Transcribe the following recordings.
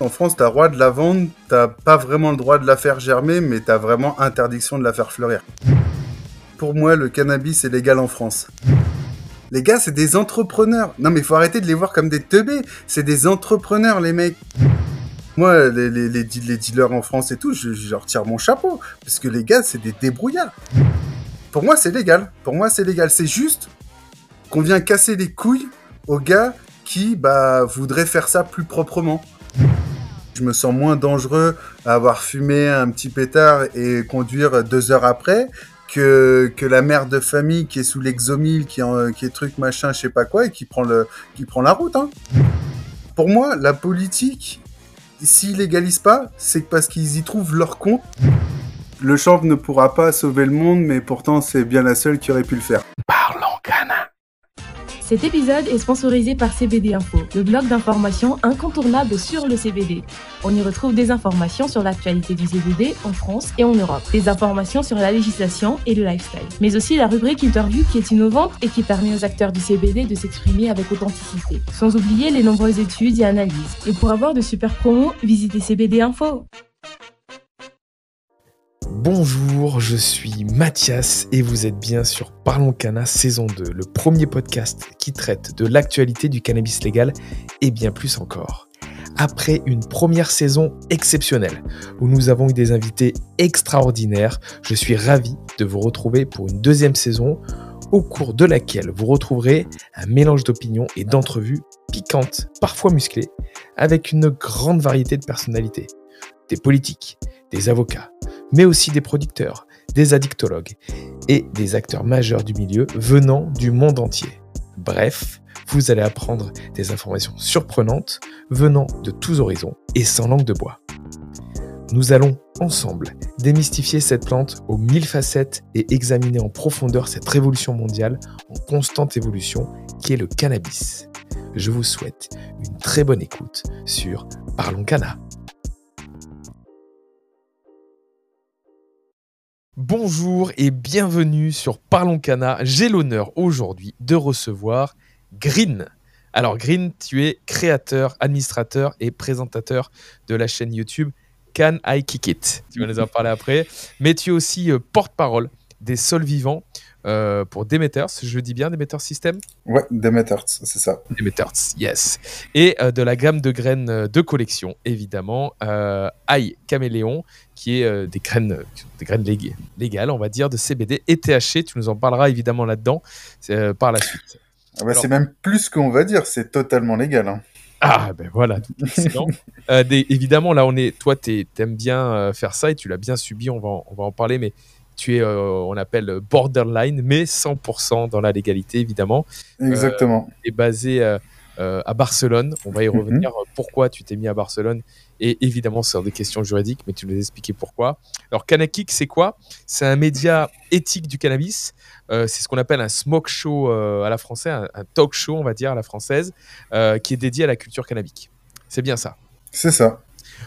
En France, t'as droit de la vendre, t'as pas vraiment le droit de la faire germer, mais t'as vraiment interdiction de la faire fleurir. Pour moi, le cannabis est légal en France. Les gars, c'est des entrepreneurs. Non, mais faut arrêter de les voir comme des teubés. C'est des entrepreneurs, les mecs. Moi, les, les, les, deal- les dealers en France et tout, je, je leur mon chapeau. Parce que les gars, c'est des débrouillards. Pour moi, c'est légal. Pour moi, c'est légal. C'est juste qu'on vient casser les couilles aux gars qui bah, voudraient faire ça plus proprement. Je me sens moins dangereux à avoir fumé un petit pétard et conduire deux heures après que, que la mère de famille qui est sous l'exomile, qui, qui est truc machin, je sais pas quoi, et qui prend, le, qui prend la route. Hein. Pour moi, la politique, s'ils légalisent pas, c'est parce qu'ils y trouvent leur compte. Le champ ne pourra pas sauver le monde, mais pourtant c'est bien la seule qui aurait pu le faire. Parlons Cana. Cet épisode est sponsorisé par CBD Info, le blog d'information incontournable sur le CBD. On y retrouve des informations sur l'actualité du CBD en France et en Europe, des informations sur la législation et le lifestyle, mais aussi la rubrique interview qui est innovante et qui permet aux acteurs du CBD de s'exprimer avec authenticité, sans oublier les nombreuses études et analyses. Et pour avoir de super promos, visitez CBD Info. Bonjour, je suis Mathias et vous êtes bien sur Parlons Cana saison 2, le premier podcast qui traite de l'actualité du cannabis légal et bien plus encore. Après une première saison exceptionnelle où nous avons eu des invités extraordinaires, je suis ravi de vous retrouver pour une deuxième saison au cours de laquelle vous retrouverez un mélange d'opinions et d'entrevues piquantes, parfois musclées, avec une grande variété de personnalités. Des politiques, des avocats, mais aussi des producteurs, des addictologues et des acteurs majeurs du milieu venant du monde entier. Bref, vous allez apprendre des informations surprenantes venant de tous horizons et sans langue de bois. Nous allons ensemble démystifier cette plante aux mille facettes et examiner en profondeur cette révolution mondiale en constante évolution qui est le cannabis. Je vous souhaite une très bonne écoute sur Parlons Cana. Bonjour et bienvenue sur Parlons Cana. J'ai l'honneur aujourd'hui de recevoir Green. Alors Green, tu es créateur, administrateur et présentateur de la chaîne YouTube Can I Kick It? Tu vas nous en parler après. Mais tu es aussi euh, porte-parole des sols vivants euh, pour Demeters. Je dis bien Demeters System Ouais, Demeters, c'est ça. Demeters, yes. Et euh, de la gamme de graines euh, de collection, évidemment, euh, Aïe Caméléon, qui est des graines, des graines lég- légales, on va dire, de CBD et THC. Tu nous en parleras évidemment là-dedans par la suite. Ah bah, C'est même plus qu'on va dire, c'est totalement légal. Hein. Ah ben voilà, excellent. Des- évidemment, là, on est, toi, tu aimes bien faire ça et tu l'as bien subi. On va, en- on va en parler, mais tu es, euh, on appelle borderline, mais 100% dans la légalité, évidemment. Exactement. est basé euh, euh, à Barcelone. On va y Mhm. revenir. euh, Pourquoi tu t'es mis à Barcelone? Et évidemment, c'est des questions juridiques, mais tu nous as expliqué pourquoi. Alors, Canakik, c'est quoi? C'est un média éthique du cannabis. Euh, c'est ce qu'on appelle un smoke show euh, à la française, un, un talk show, on va dire, à la française, euh, qui est dédié à la culture cannabique. C'est bien ça. C'est ça.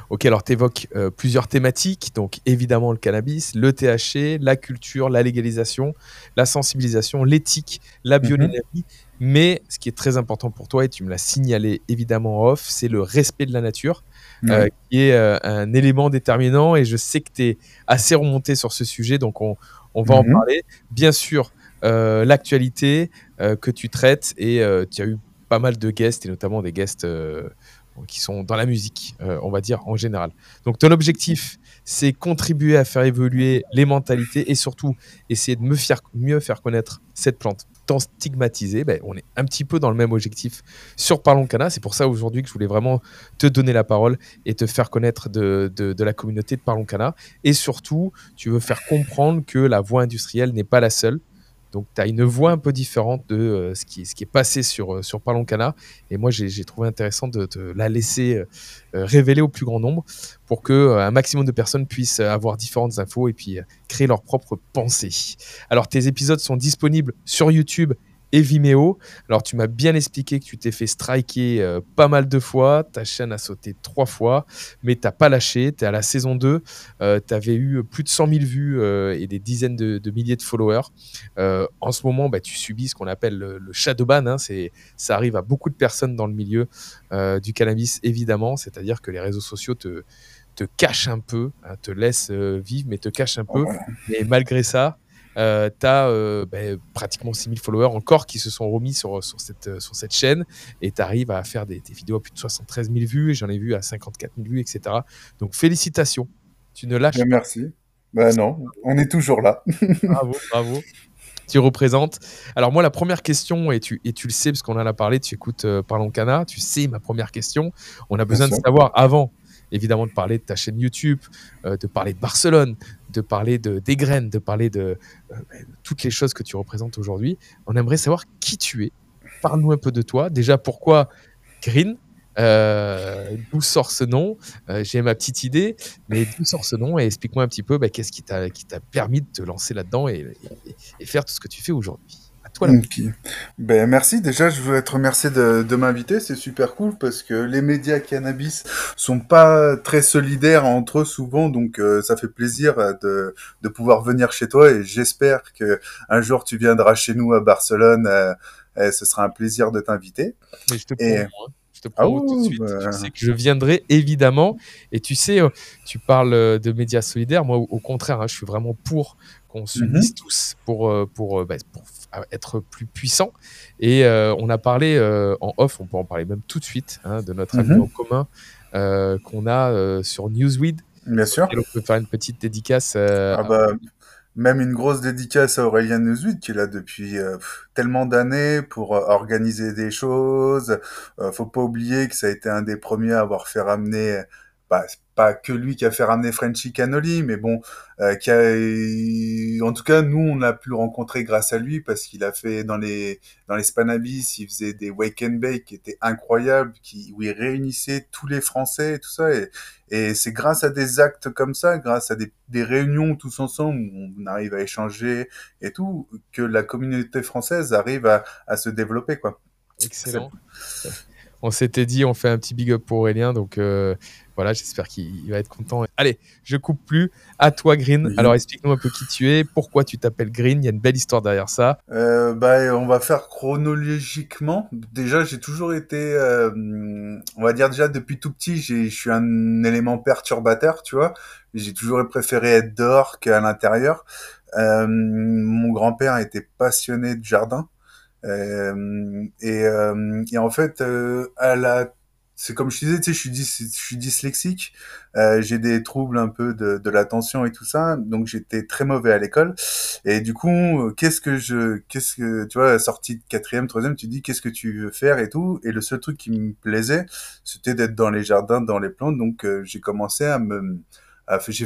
Ok, alors tu évoques plusieurs thématiques, donc évidemment le cannabis, le THC, la culture, la légalisation, la sensibilisation, l'éthique, la bioénergie, mais ce qui est très important pour toi, et tu me l'as signalé évidemment en off, c'est le respect de la nature, euh, qui est euh, un élément déterminant, et je sais que tu es assez remonté sur ce sujet, donc on, on va en Mhm. parler. Bien sûr, euh, l'actualité euh, que tu traites, et euh, tu as eu pas mal de guests, et notamment des guests euh, qui sont dans la musique, euh, on va dire en général. Donc ton objectif, c'est contribuer à faire évoluer les mentalités et surtout essayer de mieux faire connaître cette plante tant stigmatisée. Ben, on est un petit peu dans le même objectif sur Parlons Cana. C'est pour ça aujourd'hui que je voulais vraiment te donner la parole et te faire connaître de la communauté de Parlons Cana. Et surtout, tu veux faire comprendre que la voie industrielle n'est pas la seule. Donc, tu as une voix un peu différente de euh, ce, qui, est passé sur, euh, sur Parlons. Et moi, j'ai trouvé intéressant de te la laisser euh, révéler au plus grand nombre pour que maximum de personnes puissent avoir différentes infos et puis créer leur propre pensée. Alors, tes épisodes sont disponibles sur YouTube et Vimeo. Alors, tu m'as bien expliqué que tu t'es fait striker euh, pas mal de fois. Ta chaîne a sauté trois fois, mais tu n'as pas lâché. Tu es à la saison 2. tu avais eu plus de 100 000 vues euh, et des dizaines de, milliers de followers. Euh, en ce moment, bah, tu subis ce qu'on appelle le, shadow ban. Hein. ça arrive à beaucoup de personnes dans le milieu du cannabis, évidemment. C'est-à-dire que les réseaux sociaux te, te cachent un peu, hein, te laissent vivre, mais te cachent un peu. Et malgré ça, euh, tu as euh, ben, pratiquement 6000 followers encore qui se sont remis sur, sur, cette, euh, sur cette chaîne et tu arrives à faire des, vidéos à plus de 73 000 vues, j'en ai vu à 54 000 vues, etc. Donc félicitations, tu ne lâches pas. Merci. Ben non, on est toujours là. bravo, bravo. Tu représentes. Alors moi, la première question, et tu, et tu le sais parce qu'on en a parlé, tu écoutes Parlons Cana, tu sais ma première question. On a besoin de savoir avant évidemment de parler de ta chaîne YouTube, de parler de Barcelone, de parler de, des graines, de parler de, euh, ben, toutes les choses que tu représentes aujourd'hui. On aimerait savoir qui tu es. Parle-nous un peu de toi. Déjà, pourquoi Green? Euh, D'où sort ce nom? Euh, J'ai ma petite idée, mais d'où sort ce nom? Et explique-moi un petit peu ben, qu'est-ce qui t'a permis de te lancer là-dedans et faire tout ce que tu fais aujourd'hui. Ben, merci. Déjà, je veux te remercier de, de m'inviter. C'est super cool parce que les médias cannabis sont pas très solidaires entre eux souvent. Donc, euh, ça fait plaisir de, de pouvoir venir chez toi et j'espère que un jour tu viendras chez nous à Barcelone. Euh, et ce sera un plaisir de t'inviter. je te et... Hein. Je te prends tout de suite. Bah. Tu sais que je viendrai évidemment. Et tu sais, euh, tu parles de médias solidaires. Moi, au contraire, hein, je suis vraiment pour qu'on s'unisse mm tous pour, pour, bah, pour être plus puissant. Et euh, on a parlé euh, en off, on peut en parler même tout de suite, hein, de notre ami mhm. en commun euh, qu'on a sur Newsweed. Bien sûr. Et on peut faire une petite dédicace. Ah bah, même une grosse dédicace à Aurélien Newsweed qui est là depuis tellement d'années pour organiser des choses. faut pas oublier que ça a été un des premiers à avoir fait ramener bah, pas que lui qui a fait ramener Frenchy Canoli, mais bon, euh, qui a, en tout cas, nous, on l'a pu le rencontrer grâce à lui parce qu'il a fait dans les dans les Spanabis, il faisait des wake and bake qui étaient incroyables, qui où il réunissait tous les Français et tout ça, et, et c'est grâce à des actes comme ça, grâce à des, des réunions tous ensemble où on arrive à échanger et tout, que la communauté française arrive à, à se développer, quoi. Excellent. On s'était dit, on fait un petit big up pour Aurélien, donc. Euh voilà, j'espère qu'il va être content. Allez, je coupe plus. À toi, Green. Alors, explique-nous un peu qui tu es, pourquoi tu t'appelles Green. Il y a une belle histoire derrière ça. Euh, bah, on va faire chronologiquement. Déjà, j'ai toujours été, euh, on va dire déjà depuis tout petit, je suis un élément perturbateur, tu vois. J'ai toujours préféré être dehors qu'à l'intérieur. Euh, mon grand-père était passionné de jardin. Euh, et, euh, et, en fait, euh, à la c'est comme je disais, tu sais, je suis, je suis dyslexique, euh, j'ai des troubles un peu de, de l'attention et tout ça, donc j'étais très mauvais à l'école. Et du coup, qu'est-ce que je, qu'est-ce que, tu vois, sortie de quatrième, troisième, tu dis qu'est-ce que tu veux faire et tout. Et le seul truc qui me plaisait, c'était d'être dans les jardins, dans les plantes. Donc euh, j'ai commencé à me, à, je, je,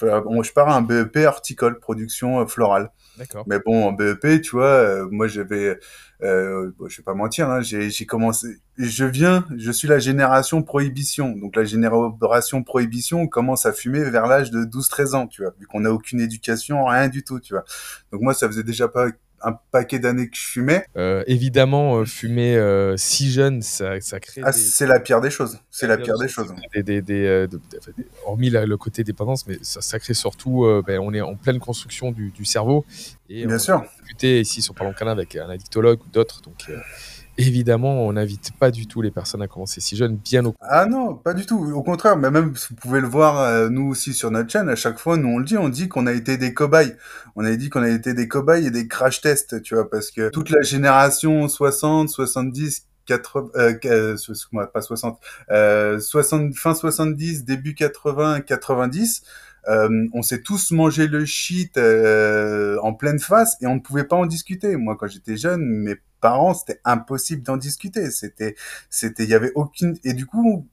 je, pars à un BEP horticole, production euh, florale. Mais bon, en BEP, tu vois, euh, moi j'avais, euh, bon, je vais pas mentir, hein, j'ai commencé, je viens, je suis la génération prohibition. Donc la génération prohibition on commence à fumer vers l'âge de 12-13 ans, tu vois, vu qu'on n'a aucune éducation, rien du tout, tu vois. Donc moi, ça faisait déjà pas un paquet d'années que je fumais. Euh, évidemment, euh, fumer euh, si jeune, ça, ça crée. Ah, c'est la pire des choses. C'est la pire des choses. Des, des, des, hormis le côté dépendance, mais ça, ça crée surtout. Ben, on est en pleine construction du, du cerveau. Et Bien on sûr. discuter ici sur Parlons Canin avec un addictologue ou d'autres. Donc Évidemment, on n'invite pas du tout les personnes à commencer si jeunes, bien au Ah non, pas du tout. Au contraire, mais même vous pouvez le voir euh, nous aussi sur notre chaîne. À chaque fois, nous on le dit, on dit qu'on a été des cobayes. On a dit qu'on a été des cobayes et des crash tests, tu vois, parce que toute la génération 60, 70, 80, euh, moi pas 60, euh, 60, fin 70, début 80, 90. Euh, on s'est tous mangé le shit euh, en pleine face et on ne pouvait pas en discuter. Moi, quand j'étais jeune, mes parents, c'était impossible d'en discuter. C'était, c'était, il y avait aucune. Et du coup,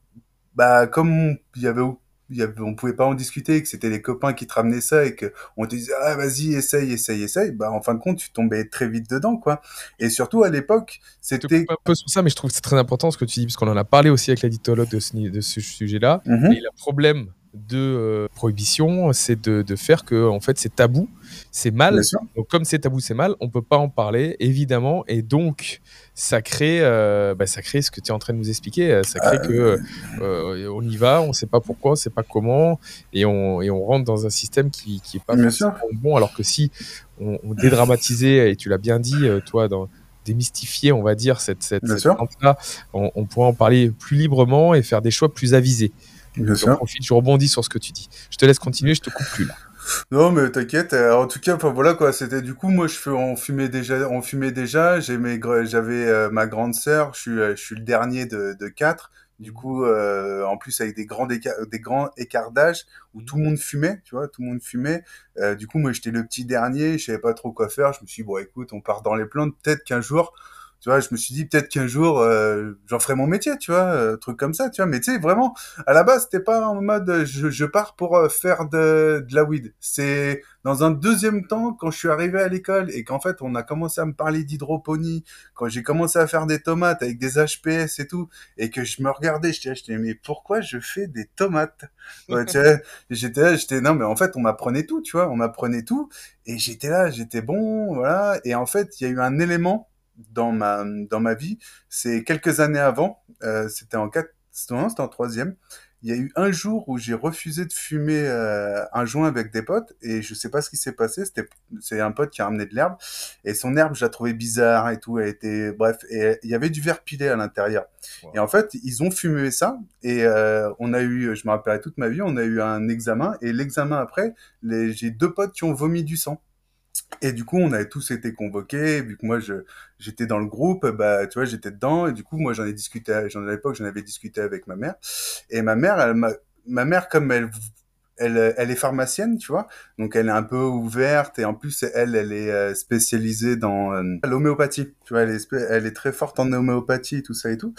bah, comme il y avait il y avait, on pouvait pas en discuter, que c'était les copains qui te ramenaient ça et que on te disait ah vas-y essaye essaye essaye, bah en fin de compte tu tombais très vite dedans quoi. Et surtout à l'époque c'était un peu sur ça, mais je trouve que c'est très important ce que tu dis parce qu'on en a parlé aussi avec l'éditologue de ce, de ce sujet-là. Mm-hmm. Et le problème de euh, prohibition, c'est de, de faire que en fait c'est tabou, c'est mal. Donc comme c'est tabou, c'est mal, on peut pas en parler évidemment, et donc ça crée, euh, bah, ça crée ce que tu es en train de nous expliquer. euh, Ça crée que euh, on y va, on sait pas pourquoi, on sait pas comment, et on et on rentre dans un système qui qui est pas bon. Alors que si on, on dédramatisait, et tu l'as bien dit, toi dans démystifier, on va dire, cette, cette, cette on, on pourrait en parler plus librement et faire des choix plus avisés. Bien J'en sûr. profite, je rebondis sur ce que tu dis. Je te laisse continuer, je te coupe plus là. Non, mais t'inquiète. euh, en tout cas, enfin voilà quoi. C'était du coup, moi, je on fumait déjà, on fumait j'avais euh, ma grande sœur. Je suis, euh, je suis le dernier de, de quatre. Du coup, euh, en plus avec des grands des grands écarts d'âge où tout le monde fumait, tu vois, tout le monde fumait. Euh, du coup, moi, j'étais le petit dernier. Je savais pas trop quoi faire. Je me suis dit, bon, écoute, on part dans les plantes. Peut-être qu'un jour, tu vois, je me suis dit peut-être qu'un jour, euh, j'en ferai mon métier, tu vois, euh, truc comme ça, tu vois. Mais tu sais, vraiment, à la base, c'était pas en mode euh, je, je pars pour euh, faire de, de la weed. C'est dans un deuxième temps, quand je suis arrivé à l'école et qu'en fait, on a commencé à me parler d'hydroponie, quand j'ai commencé à faire des tomates avec des HPS et tout, et que je me regardais, j'étais j'étais, mais pourquoi je fais des tomates? Ouais, tu sais, J'étais là, j'étais, non, mais en fait, on m'apprenait tout, tu vois, on m'apprenait tout, et j'étais là, j'étais bon, voilà. Et en fait, il y a eu un élément dans ma, dans ma vie, c'est quelques années avant, euh, c'était en quatre, non, c'était en troisième. Il y a eu un jour où j'ai refusé de fumer euh, un joint avec des potes et je sais pas ce qui s'est passé. C'était c'est un pote qui a ramené de l'herbe et son herbe je la trouvais bizarre et tout. Elle était bref et il y avait du verre pilé à l'intérieur. Wow. Et en fait ils ont fumé ça et euh, on a eu, je me rappellerai toute ma vie, on a eu un examen et l'examen après, les, j'ai deux potes qui ont vomi du sang. Et du coup, on avait tous été convoqués, vu que moi, je, j'étais dans le groupe, bah, tu vois, j'étais dedans, et du coup, moi, j'en ai discuté, j'en, à l'époque, j'en avais discuté avec ma mère. Et ma mère, elle m'a, ma mère, comme elle, elle, elle est pharmacienne, tu vois, donc elle est un peu ouverte, et en plus, elle, elle est euh, spécialisée dans euh, l'homéopathie, tu vois, elle est, elle est très forte en homéopathie, tout ça et tout.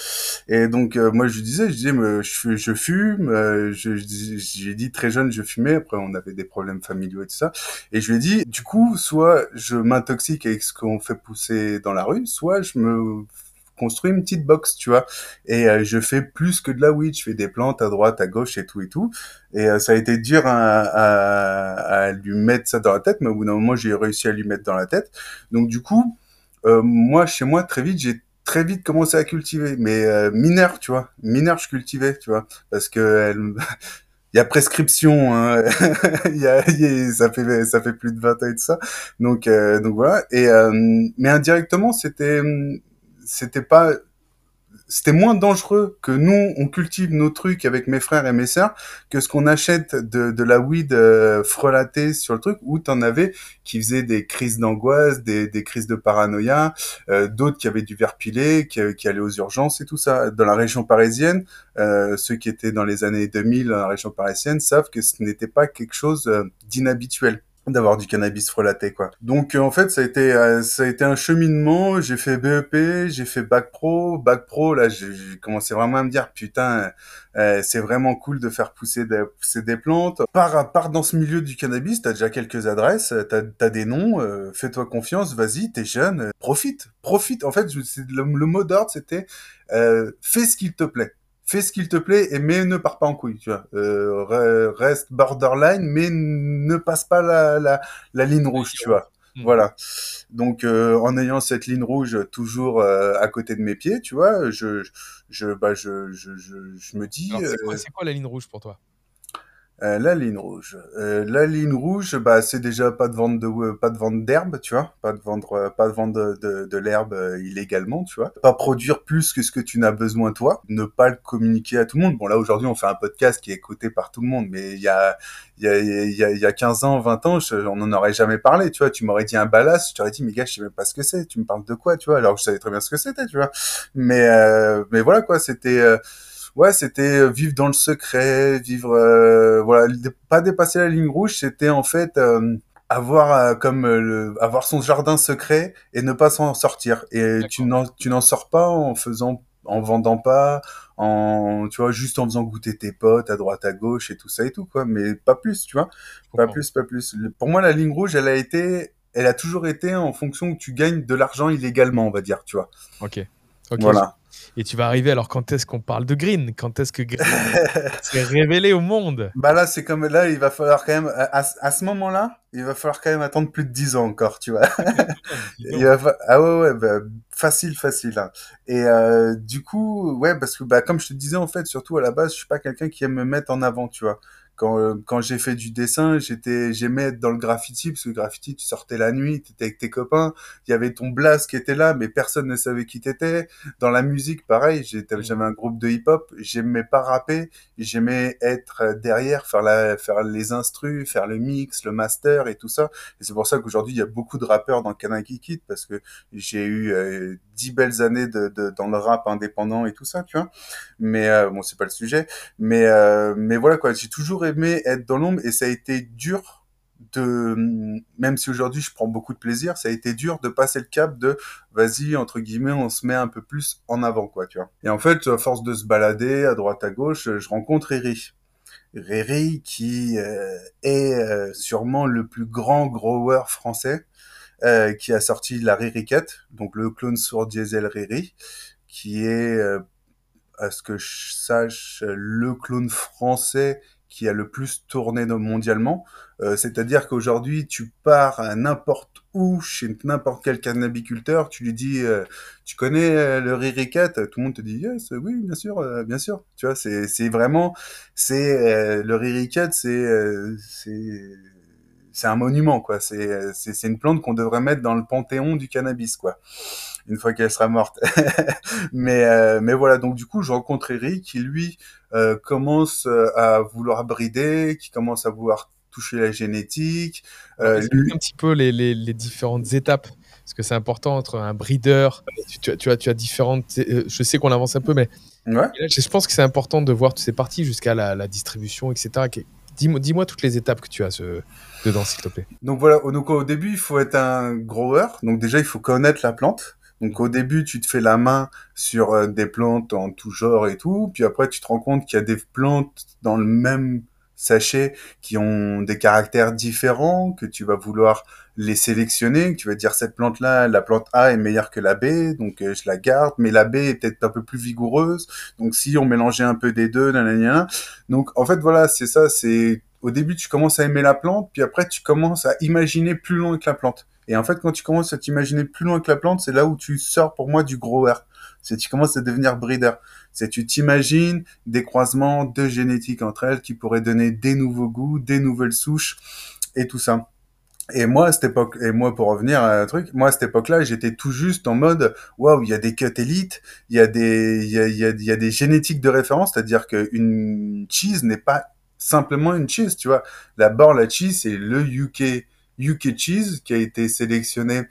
Et donc, euh, moi, je lui disais, je disais, je, fume, euh, je, j'ai dit très jeune, je fumais, après, on avait des problèmes familiaux et tout ça. Et je lui ai dit, du coup, soit je m'intoxique avec ce qu'on fait pousser dans la rue, soit je me construis une petite box, tu vois. Et euh, je fais plus que de la weed, je fais des plantes à droite, à gauche et tout et tout. Et euh, ça a été dur à, lui mettre ça dans la tête, mais au bout d'un moment, j'ai réussi à lui mettre dans la tête. Donc du coup, euh, moi, chez moi, très vite, j'ai très vite commencé à cultiver, mais mineur, tu vois. Mineur, je cultivais, tu vois, parce que il y a prescription, hein. il y a, il ça fait ça fait plus de 20 ans et tout ça. Donc donc voilà. Et mais indirectement, c'était c'était pas c'était moins dangereux que nous on cultive nos trucs avec mes frères et mes sœurs que ce qu'on achète de, de la weed euh, frelatée sur le truc où t'en avais qui faisaient des crises d'angoisse, des, des crises de paranoïa, euh, d'autres qui avaient du verre pilé, qui, qui allaient aux urgences et tout ça. Dans la région parisienne, euh, ceux qui étaient dans les années 2000 dans la région parisienne savent que ce n'était pas quelque chose euh, d'inhabituel d'avoir du cannabis frelaté quoi. Donc euh, en fait ça a été euh, ça a été un cheminement, j'ai fait BEP, j'ai fait bac pro, bac pro là j'ai commencé vraiment à me dire putain euh, c'est vraiment cool de faire pousser des, pousser des plantes. Par part dans ce milieu du cannabis, t'as déjà quelques adresses, t'as as des noms, euh, fais-toi confiance, vas-y, t'es jeune, euh, profite, profite. En fait, je- le, le mot d'ordre c'était euh, fais ce qu'il te plaît fais ce qu'il te plaît et mais ne pars pas en couille tu vois. Euh, re- reste borderline mais ne passe pas la, la, la ligne rouge tu vois. Hmm. voilà. Donc euh, en ayant cette ligne rouge toujours euh, à côté de mes pieds tu vois je je bah je je je, je me dis Alors, c'est quoi, c'est quoi la ligne rouge pour toi? Euh, la ligne rouge. Euh, la ligne rouge, bah c'est déjà pas de vente de euh, pas de vente d'herbe, tu vois, pas de vendre euh, pas de vendre de, de, de l'herbe illégalement, tu vois. Pas produire plus que ce que tu n'as besoin toi, ne pas le communiquer à tout le monde. Bon là aujourd'hui on fait un podcast qui est écouté par tout le monde, mais il y a il y a il y a, y a 15 ans, 20 ans, je- on n'en aurait jamais parlé, tu vois. Tu m'aurais dit un ballast, je t'aurais dit mais gars je sais même pas ce que c'est. Tu me parles de quoi, tu vois? Alors que je savais très bien ce que c'était, tu vois. Mais euh, mais voilà quoi, c'était ouais, c'était euh, vivre dans le secret, vivre, euh, voilà, pas dépasser la ligne rouge, c'était en fait euh, avoir euh, comme le, avoir son jardin secret et ne pas s'en sortir. Et tu n'en, tu n'en sors pas en faisant, en vendant pas, en, tu vois, juste en faisant goûter tes potes à droite à gauche et tout ça et tout quoi, mais pas plus, tu vois, pas plus, pas plus. Pour moi, la ligne rouge, elle a été, elle a toujours été en fonction que tu gagnes de l'argent illégalement, on va dire, tu vois. Ok. Voilà. Et tu vas arriver, alors quand est-ce qu'on parle de Green? Quand est-ce que Green s'est révélé au monde? Bah là, c'est comme là, il va falloir quand même, à, à ce moment-là, il va falloir quand même attendre plus de 10 ans encore, tu vois. il va fa- Ah ouais, ouais, bah, facile, facile. hein. Et euh, du coup, ouais, parce que bah, comme je te disais, en fait, surtout à la base, je suis pas quelqu'un qui aime me mettre en avant, tu vois. Quand, euh, quand j'ai fait du dessin, j'étais, j'aimais être dans le graffiti, parce que le graffiti, tu sortais la nuit, t'étais avec tes copains, il y avait ton blast qui était là, mais personne ne savait qui t'étais. Dans la musique, pareil, j'avais un groupe de hip-hop, j'aimais pas rapper, j'aimais être euh, derrière, faire la, faire les instrus, faire le mix, le master et tout ça. Et c'est pour ça qu'aujourd'hui, il y a beaucoup de rappeurs dans Kanaki Kid, parce que j'ai eu euh, dix belles années de, de, dans le rap indépendant et tout ça, tu vois. Mais euh, bon, c'est pas le sujet. Mais euh, mais voilà quoi, j'ai toujours aimé être dans l'ombre et ça a été dur de même si aujourd'hui je prends beaucoup de plaisir, ça a été dur de passer le cap de vas-y entre guillemets, on se met un peu plus en avant quoi, tu vois. Et en fait, à force de se balader à droite à gauche, je rencontre Riri. Riri qui euh, est euh, sûrement le plus grand grower français euh, qui a sorti la Ririquette, donc le clone sur diesel Riri, qui est, à ce que je sache, le clone français qui a le plus tourné mondialement. Euh, C'est-à-dire qu'aujourd'hui, tu pars à n'importe où, chez n'importe quel cannabiculteur, tu lui dis, euh, tu connais euh, le Ririquette Tout le monde te dit, yes, oui, bien sûr, euh, bien sûr. Tu vois, c'est c'est vraiment, c'est euh, le Ririquette, c'est euh, c'est un monument quoi. C'est une plante qu'on devrait mettre dans le panthéon du cannabis quoi. Une fois qu'elle sera morte. mais euh, mais voilà donc du coup je rencontre Eric qui lui euh, commence euh, à vouloir brider, qui commence à vouloir toucher la génétique. Euh, lui- un petit peu les, les- les différentes étapes. Parce que c'est important entre un breeder, tu, tu as, tu as, tu as différentes. je sais qu'on avance un peu, mais Ouais. là, je pense que c'est important de voir toutes ces parties jusqu'à la, la distribution, etc. Qui- Dis-moi toutes les étapes que tu as ce, dedans, s'il te plaît. Donc voilà, donc au début, il faut être un grower. Donc déjà, il faut connaître la plante. Donc au début, tu te fais la main sur euh, des plantes en tout genre et tout. Puis après, tu te rends compte qu'il y a des plantes dans le même sachet qui ont des caractères différents, que tu vas vouloir les sélectionner, tu vas dire cette plante-là, la plante A est meilleure que la B, donc euh, je la garde, mais la B est peut-être un peu plus vigoureuse. Donc si on mélangeait un peu des deux, nanana. Donc en fait voilà, c'est ça, c'est au début tu commences à aimer la plante, puis après tu commences à imaginer plus loin que la plante. Et en fait quand tu commences à t'imaginer plus loin que la plante, c'est là où tu sors pour moi du grower. C'est tu commences à devenir breeder. C'est tu t'imagines des croisements de génétique entre elles qui pourraient donner des nouveaux goûts, des nouvelles souches et tout ça. Et moi, cette époque, et moi, pour revenir à un truc, moi, à cette époque-là, j'étais tout juste en mode, waouh, il y a des cuts élites, il y a des, il y a, y a des génétiques de référence, c'est-à-dire qu'une cheese n'est pas simplement une cheese, tu vois. D'abord, la cheese, c'est le UK, UK cheese qui a été sélectionné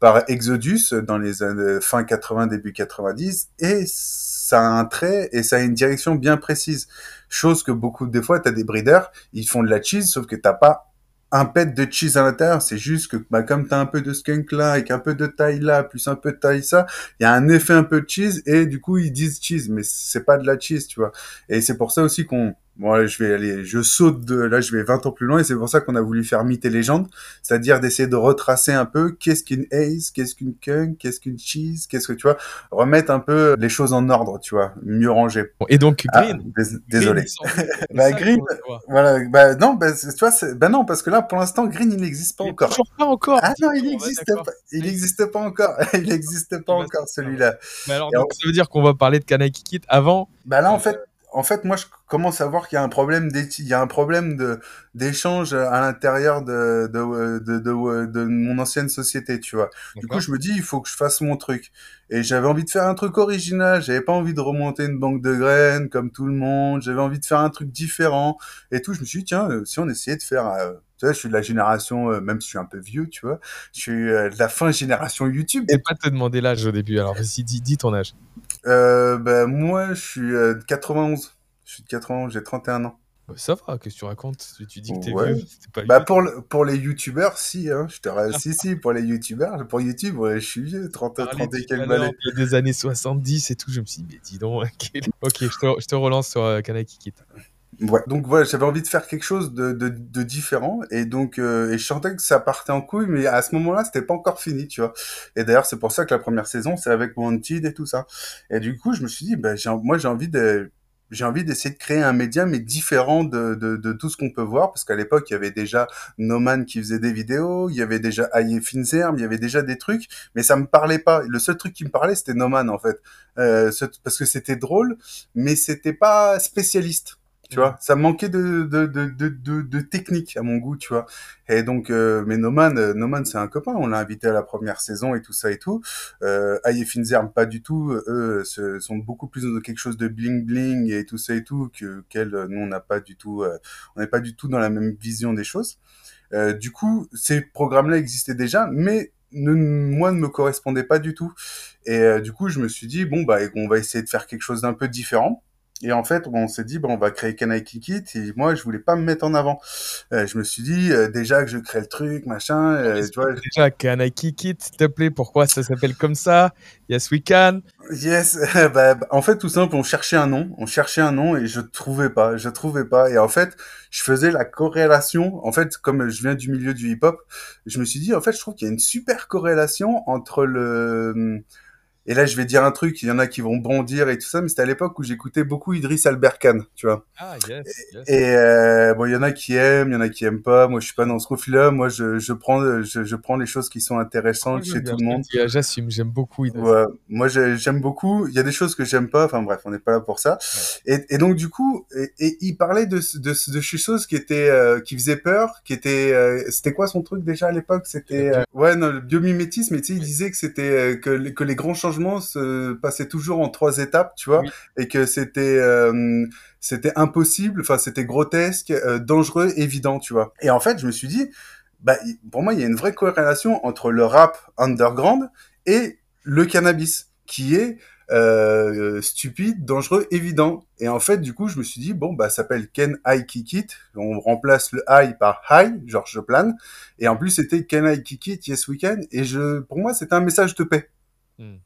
par Exodus dans les années fin 80, début 90, et ça a un trait et ça a une direction bien précise. Chose que beaucoup, des fois, t'as des breeders, ils font de la cheese, sauf que t'as pas un pet de cheese à l'intérieur, c'est juste que bah, comme tu as un peu de skunk là, avec un peu de taille là, plus un peu de taille ça, il y a un effet un peu de cheese et du coup ils disent cheese, mais c'est pas de la cheese, tu vois. Et c'est pour ça aussi qu'on... Bon, là, je vais aller, je saute de, là, je vais 20 ans plus loin et c'est pour ça qu'on a voulu faire mythe et légende, c'est-à-dire d'essayer de retracer un peu qu'est-ce qu'une haze, qu'est-ce qu'une kunk, qu'est-ce qu'une cheese, qu'est-ce que tu vois, remettre un peu les choses en ordre, tu vois, mieux rangées. Bon, et donc, Ah, Green. dés- désolé. Green, Bah, Green, je vois. Voilà, bah non, bah, tu vois, bah non, parce que là, pour l'instant, Green, il n'existe pas Il encore. Toujours pas encore. Ah non, il Bon, bah, n'existe pas, il n'existe pas encore, il n'existe pas encore celui-là. Mais alors, donc, ça veut dire qu'on va parler de Kanaki Kit avant. Bah là, en fait, en fait, moi, je commence à voir qu'il y a un problème il y a un problème d'échange à l'intérieur de de, de de de mon ancienne société, tu vois. Du coup, je me dis, il faut que je fasse mon truc. Et j'avais envie de faire un truc original. J'avais pas envie de remonter une banque de graines comme tout le monde. J'avais envie de faire un truc différent et tout. Je me suis dit, tiens, euh, si on essayait de faire, euh, tu vois, je suis de la génération, euh, même si je suis un peu vieux, tu vois, je suis euh, de la fin génération YouTube. Vais pas te demander l'âge au début. Alors, vas-y, dis, dis ton âge. Euh, ben moi, je suis euh, de 91. Je suis de 91, j'ai 31 ans. Bah, Ça va, qu'est-ce que tu racontes? Tu dis que t'es Ouais. vieux, pas Bah pour le- pour les youtubeurs, si hein, je te si si pour les youtubeurs, pour YouTube, ouais, je suis vieux, 30 Parlais 30 et quelques de- des années 70 et tout. Je me suis dit, mais dis donc, quel- ok, je te, je te relance sur euh, Kanaki Kit. Ouais. Donc voilà, j'avais envie de faire quelque chose de, de, de différent et donc euh, et je sentais que ça partait en couille, mais à ce moment-là, c'était pas encore fini, tu vois. Et d'ailleurs, c'est pour ça que la première saison, c'est avec Wanted et tout ça. Et du coup, je me suis dit, ben, j'ai, moi, j'ai envie de j'ai envie d'essayer de créer un média mais différent de, de, de tout ce qu'on peut voir parce qu'à l'époque il y avait déjà Noman qui faisait des vidéos, il y avait déjà Aye Finzerm, il y avait déjà des trucs mais ça me parlait pas. Le seul truc qui me parlait c'était Noman en fait euh, parce que c'était drôle mais c'était pas spécialiste tu vois. Ça manquait de de, de, de, de, technique à mon goût tu vois. Et donc euh, mais Noman euh, Noman c'est un copain. On l'a invité à la première saison et tout ça et tout. Euh, Aye Finzerm pas du tout. Eux ce, sont beaucoup plus dans quelque chose de bling bling et tout ça et tout que qu'elle. Nous on n'a pas du tout euh, on n'est pas du tout dans la même vision des choses. Euh, du coup ces programmes là existaient déjà mais ne, moi ne me correspondait pas du tout. Et euh, du coup je me suis dit bon bah on va essayer de faire quelque chose d'un peu différent et en fait, on s'est dit, bon, on va créer Kanai Kikit. Et moi, je voulais pas me mettre en avant. Euh, je me suis dit, euh, déjà que je crée le truc, machin. Euh, tu vois, Déjà, Kanai Kikit, s'il te plaît, pourquoi ça s'appelle comme ça? Yes, we can. Yes, bah, bah, en fait, tout simple, on cherchait un nom, on cherchait un nom et je trouvais pas, je trouvais pas. Et en fait, je faisais la corrélation. En fait, comme je viens du milieu du hip-hop, je me suis dit, en fait, je trouve qu'il y a une super corrélation entre le et là, je vais dire un truc, il y en a qui vont bondir et tout ça, mais c'était à l'époque où j'écoutais beaucoup Idriss Albert Khan, tu vois. Ah, yes, yes. Et euh, bon, il y en a qui aiment, il y en a qui aiment pas. Moi, je suis pas dans ce profil-là. Moi, je, je prends, je, je prends les choses qui sont intéressantes chez tout le monde. J'assume, j'aime beaucoup. Idriss. Ouais, moi j'ai- j'aime beaucoup. Il y a des choses que j'aime pas. Enfin bref, on n'est pas là pour ça. Et, et donc du coup, et, et il parlait de de, de choses qui étaient euh, qui faisaient peur, qui étaient. euh, c'était quoi son truc déjà à l'époque? C'était ouais non le biomimétisme. Tu sais, il disait que c'était que que les grands changements se passaient toujours en trois étapes, tu vois, Oui. et que c'était euh, c'était impossible. Enfin c'était grotesque, euh, dangereux, évident, tu vois. Et en fait, je me suis dit. Bah, pour moi, il y a une vraie corrélation entre le rap underground et le cannabis, qui est euh, stupide, dangereux, évident. Et en fait, du coup, je me suis dit, bon, bah, ça s'appelle Ken I Kick It. On remplace le I par High, genre je plane. Et en plus, c'était Ken I Kick It, Yes We Can. Et je, pour moi, c'était un message de paix. Hmm.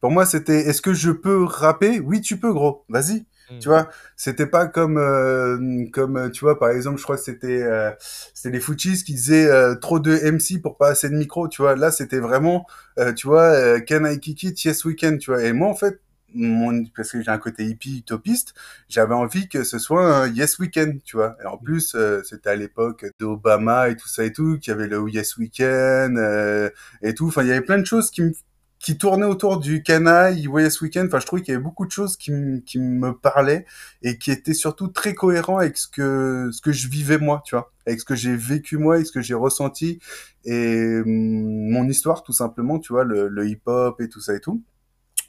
Pour moi, c'était, est-ce que je peux rapper? Oui, tu peux, gros. Vas-y. Hmm. Tu vois, c'était pas comme euh, comme tu vois par exemple, je crois que c'était euh, c'était les Foochies qui disaient euh, trop de MC pour pas assez de micro, tu vois. Là, c'était vraiment euh, tu vois euh, Can I kick it? Yes we can, tu vois. Et moi en fait, mon parce que j'ai un côté hippie utopiste, j'avais envie que ce soit un Yes we can, tu vois. Et en plus, euh, c'était à l'époque d'Obama et tout ça et tout, qu'il y avait le Yes we can euh, et tout. Enfin, il y avait plein de choses qui me qui tournait autour du canaille, Yes Weekend. Enfin, je trouvais qu'il y avait beaucoup de choses qui, qui me parlaient et qui étaient surtout très cohérents avec ce que, ce que je vivais moi, tu vois, avec ce que j'ai vécu moi, avec ce que j'ai ressenti et hum, mon histoire, tout simplement, tu vois, le, le hip-hop et tout ça et tout.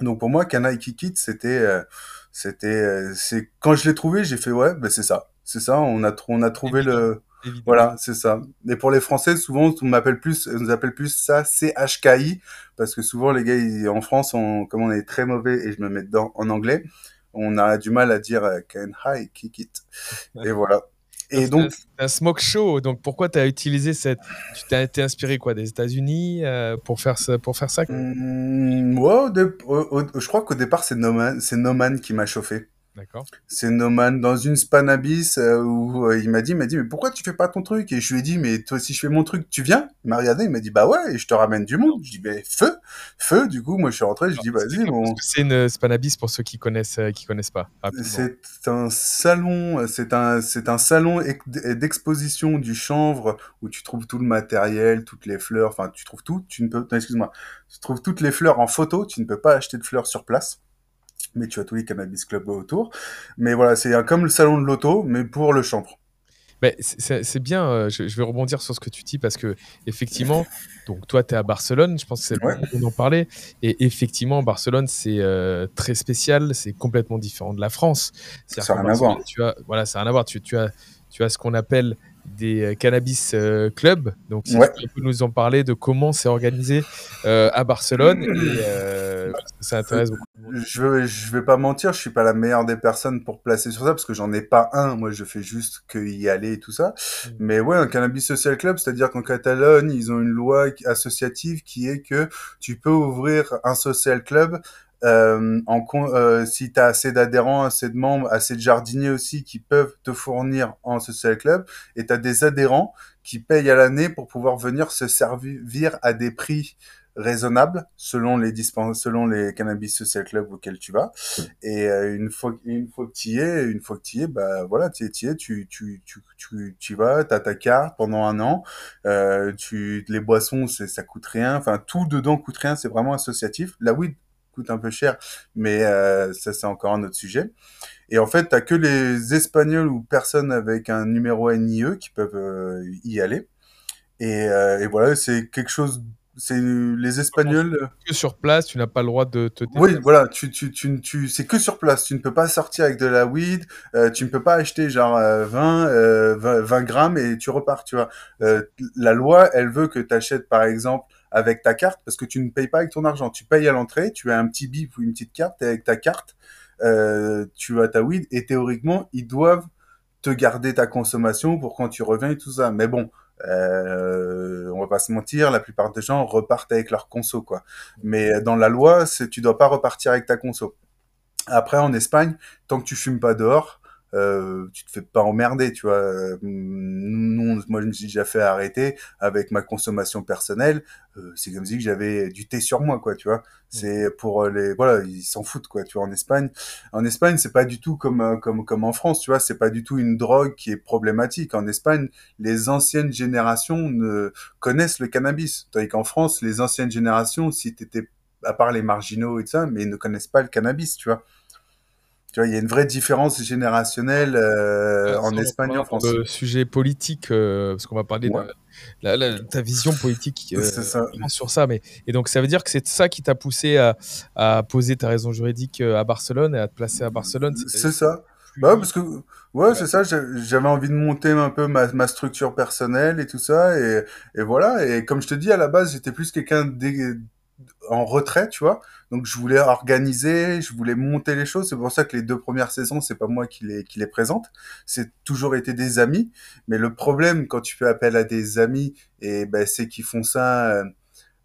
Donc pour moi, Canaille Kikit, c'était, euh, c'était, euh, c'est quand je l'ai trouvé, j'ai fait ouais, ben c'est ça, c'est ça. On a, on a trouvé le, Évidemment. voilà, c'est ça. Et pour les Français, souvent, on m'appelle plus, on nous appelle plus ça CHKI, parce que souvent, les gars, ils- en France, on, comme on est très mauvais, et je me mets dedans en anglais, on a du mal à dire euh, can hi, kick it? Et voilà. Et donc, C'est un smoke show, donc pourquoi tu as utilisé cette. Tu t'es été inspiré quoi Des États-Unis euh, pour, faire ça, pour faire ça? Ouais, au dé- au- au- je crois qu'au départ, c'est Noman, c'est Noman qui m'a chauffé. D'accord. C'est Noman dans une Spanabis euh, où euh, il m'a dit, il m'a dit, mais pourquoi tu fais pas ton truc? Et je lui ai dit, mais toi, si je fais mon truc, tu viens? Il m'a regardé, il m'a dit, bah ouais, et je te ramène du monde. Je dis, mais feu, feu. Du coup, moi, je suis rentré, je dis, vas-y, bon. C'est une Spanabis pour ceux qui connaissent, euh, qui connaissent pas. rapidement. C'est un salon, c'est un, c'est un salon ex- d'exposition du chanvre où tu trouves tout le matériel, toutes les fleurs, enfin, tu trouves tout. Tu ne peux, excuse-moi, tu trouves toutes les fleurs en photo. Tu ne peux pas acheter de fleurs sur place. Mais tu as tous les cannabis clubs autour. Mais voilà, c'est comme le salon de l'auto, mais pour le chanvre. Mais c'est- bien, euh, je, je vais rebondir sur ce que tu dis parce que, effectivement, donc toi, tu es à Barcelone, je pense que c'est le Ouais. moment d'en parler. Et effectivement, Barcelone, c'est euh, très spécial, c'est complètement différent de la France. Ça a qu'en rien à voir. Tu as, voilà, ça n'a rien à voir. Tu, tu as, tu as ce qu'on appelle des euh, cannabis euh, clubs. Donc, si Ouais. tu peux nous en parler de comment c'est organisé euh, à Barcelone, et, euh, ça intéresse beaucoup. Je vais, je vais pas mentir, je suis pas la meilleure des personnes pour placer sur ça parce que j'en ai pas un. Moi, je fais juste que y aller et tout ça. Mm. Mais ouais, un cannabis social club, c'est-à-dire qu'en Catalogne, ils ont une loi associative qui est que tu peux ouvrir un social club euh, en euh, si tu as assez d'adhérents, assez de membres, assez de jardiniers aussi qui peuvent te fournir en social club, et tu as des adhérents qui payent à l'année pour pouvoir venir se servir à des prix raisonnables selon les selon les cannabis social club auxquels tu vas. Et euh, une fois une fois que tu y es, une fois que tu y es, bah voilà, tu y es, tu tu tu tu tu y vas, t'as ta carte pendant un an. Euh, tu les boissons, ça coûte rien. Enfin tout dedans coûte rien, c'est vraiment associatif. La weed coûte un peu cher, mais euh, ça c'est encore un autre sujet. Et en fait, t'as que les Espagnols ou personnes avec un numéro NIE qui peuvent euh, y aller. Et, euh, et voilà, c'est quelque chose. C'est les Espagnols. Que sur place, tu n'as pas le droit de te. Oui, voilà, tu, tu, tu, tu, c'est que sur place. Tu ne peux pas sortir avec de la weed. Euh, tu ne peux pas acheter genre euh, 20, euh, 20, 20 grammes et tu repars. Tu vois, euh, la loi, elle veut que tu achètes par exemple avec ta carte parce que tu ne payes pas avec ton argent. Tu payes à l'entrée, tu as un petit bip ou une petite carte et avec ta carte, euh, tu as ta weed et théoriquement, ils doivent te garder ta consommation pour quand tu reviens et tout ça. Mais bon, euh, on va pas se mentir, la plupart des gens repartent avec leur conso, quoi. Mais dans la loi, c'est tu dois pas repartir avec ta conso. Après, en Espagne, tant que tu fumes pas dehors, euh, tu te fais pas emmerder, tu vois. Nous, moi, je me suis déjà fait arrêter avec ma consommation personnelle. Euh, c'est comme si j'avais du thé sur moi, quoi, tu vois. C'est pour les, voilà, ils s'en foutent, quoi, tu vois. En Espagne, en Espagne, c'est pas du tout comme comme comme en France, tu vois. C'est pas du tout une drogue qui est problématique. En Espagne, les anciennes générations ne connaissent le cannabis, tandis qu'en France, les anciennes générations, si t'étais à part les marginaux et tout ça, mais ils ne connaissent pas le cannabis, tu vois. Tu vois, il y a une vraie différence générationnelle euh, en Espagne et en France. Le sujet politique, euh, parce qu'on va parler Ouais. de la, la- ta vision politique euh, ça. sur ça. Mais, et donc, ça veut dire que c'est ça qui t'a poussé à, à poser ta raison juridique euh, à Barcelone et à te placer à Barcelone. C'est ça. Bah parce que ouais, c'est ça. J'avais envie de monter un peu ma, ma structure personnelle et tout ça, et, et voilà. Et comme je te dis, à la base, j'étais plus quelqu'un en retrait, tu vois. Donc je voulais organiser, je voulais monter les choses. C'est pour ça que les deux premières saisons, c'est pas moi qui les qui les présente. C'est toujours été des amis. Mais le problème quand tu fais appel à des amis, et ben c'est qu'ils font ça. euh,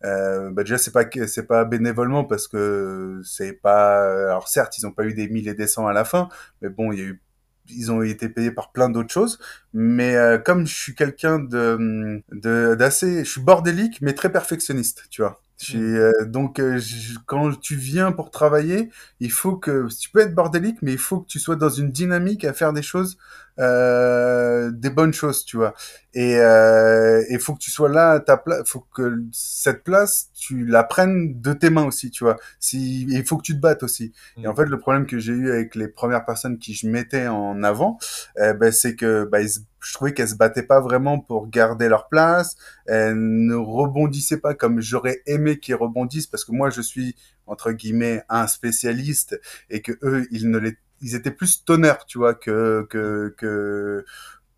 euh, bah déjà c'est pas c'est pas bénévolement parce que c'est pas alors certes ils ont pas eu des mille et des cents à la fin mais bon il y a eu ils ont été payés par plein d'autres choses mais euh, comme je suis quelqu'un de d'assez je suis bordélique mais très perfectionniste tu vois euh, donc euh, je- quand tu viens pour travailler il faut que tu peux être bordélique mais il faut que tu sois dans une dynamique à faire des choses euh, des bonnes choses tu vois. Et euh, il faut que tu sois là à ta place faut que cette place tu la prennes de tes mains aussi tu vois. Si il faut que tu te battes aussi. Et en fait le problème que j'ai eu avec les premières personnes qui je mettais en avant ben c'est que bah, ils je trouvais qu'elles se battaient pas vraiment pour garder leur place. Elles ne rebondissaient pas comme j'aurais aimé qu'ils rebondissent parce que moi je suis entre guillemets un spécialiste et que eux ils ne les ils étaient plus tonneurs tu vois que que que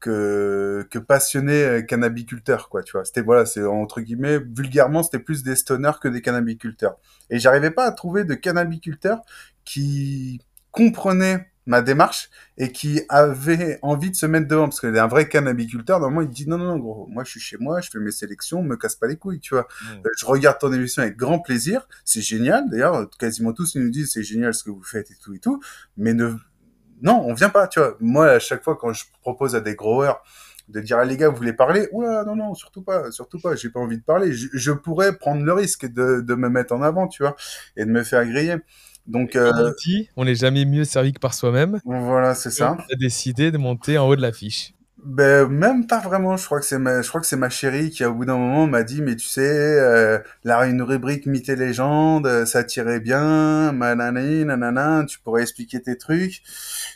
que, que passionnés euh, cannabiculteurs quoi tu vois. C'était voilà c'est entre guillemets vulgairement c'était plus des stoners que des cannabiculteurs et j'arrivais pas à trouver de cannabiculteurs qui comprenaient ma démarche et qui avaient envie de se mettre devant parce que un vrai cannabiculteur normalement il dit non non non gros moi je suis chez moi je fais mes sélections me casse pas les couilles tu vois Euh, je regarde ton émission avec grand plaisir c'est génial d'ailleurs quasiment tous ils nous disent c'est génial ce que vous faites et tout et tout mais ne non, on vient pas, tu vois. Moi, à chaque fois, quand je propose à des growers de dire, ah, les gars, vous voulez parler? Oula, non, non, surtout pas, surtout pas, j'ai pas envie de parler. Je, je pourrais prendre le risque de, de me mettre en avant, tu vois, et de me faire griller. Donc, euh, on dit, on n'est jamais mieux servi que par soi-même. voilà, c'est ça. Tu as décidé de monter en haut de l'affiche. Ben, même pas vraiment. Je crois que c'est ma, je crois que c'est ma chérie qui, au bout d'un moment, m'a dit, mais tu sais, euh, la, une rubrique mythes et légendes, euh, ça tirait bien, manani, nanana, tu pourrais expliquer tes trucs.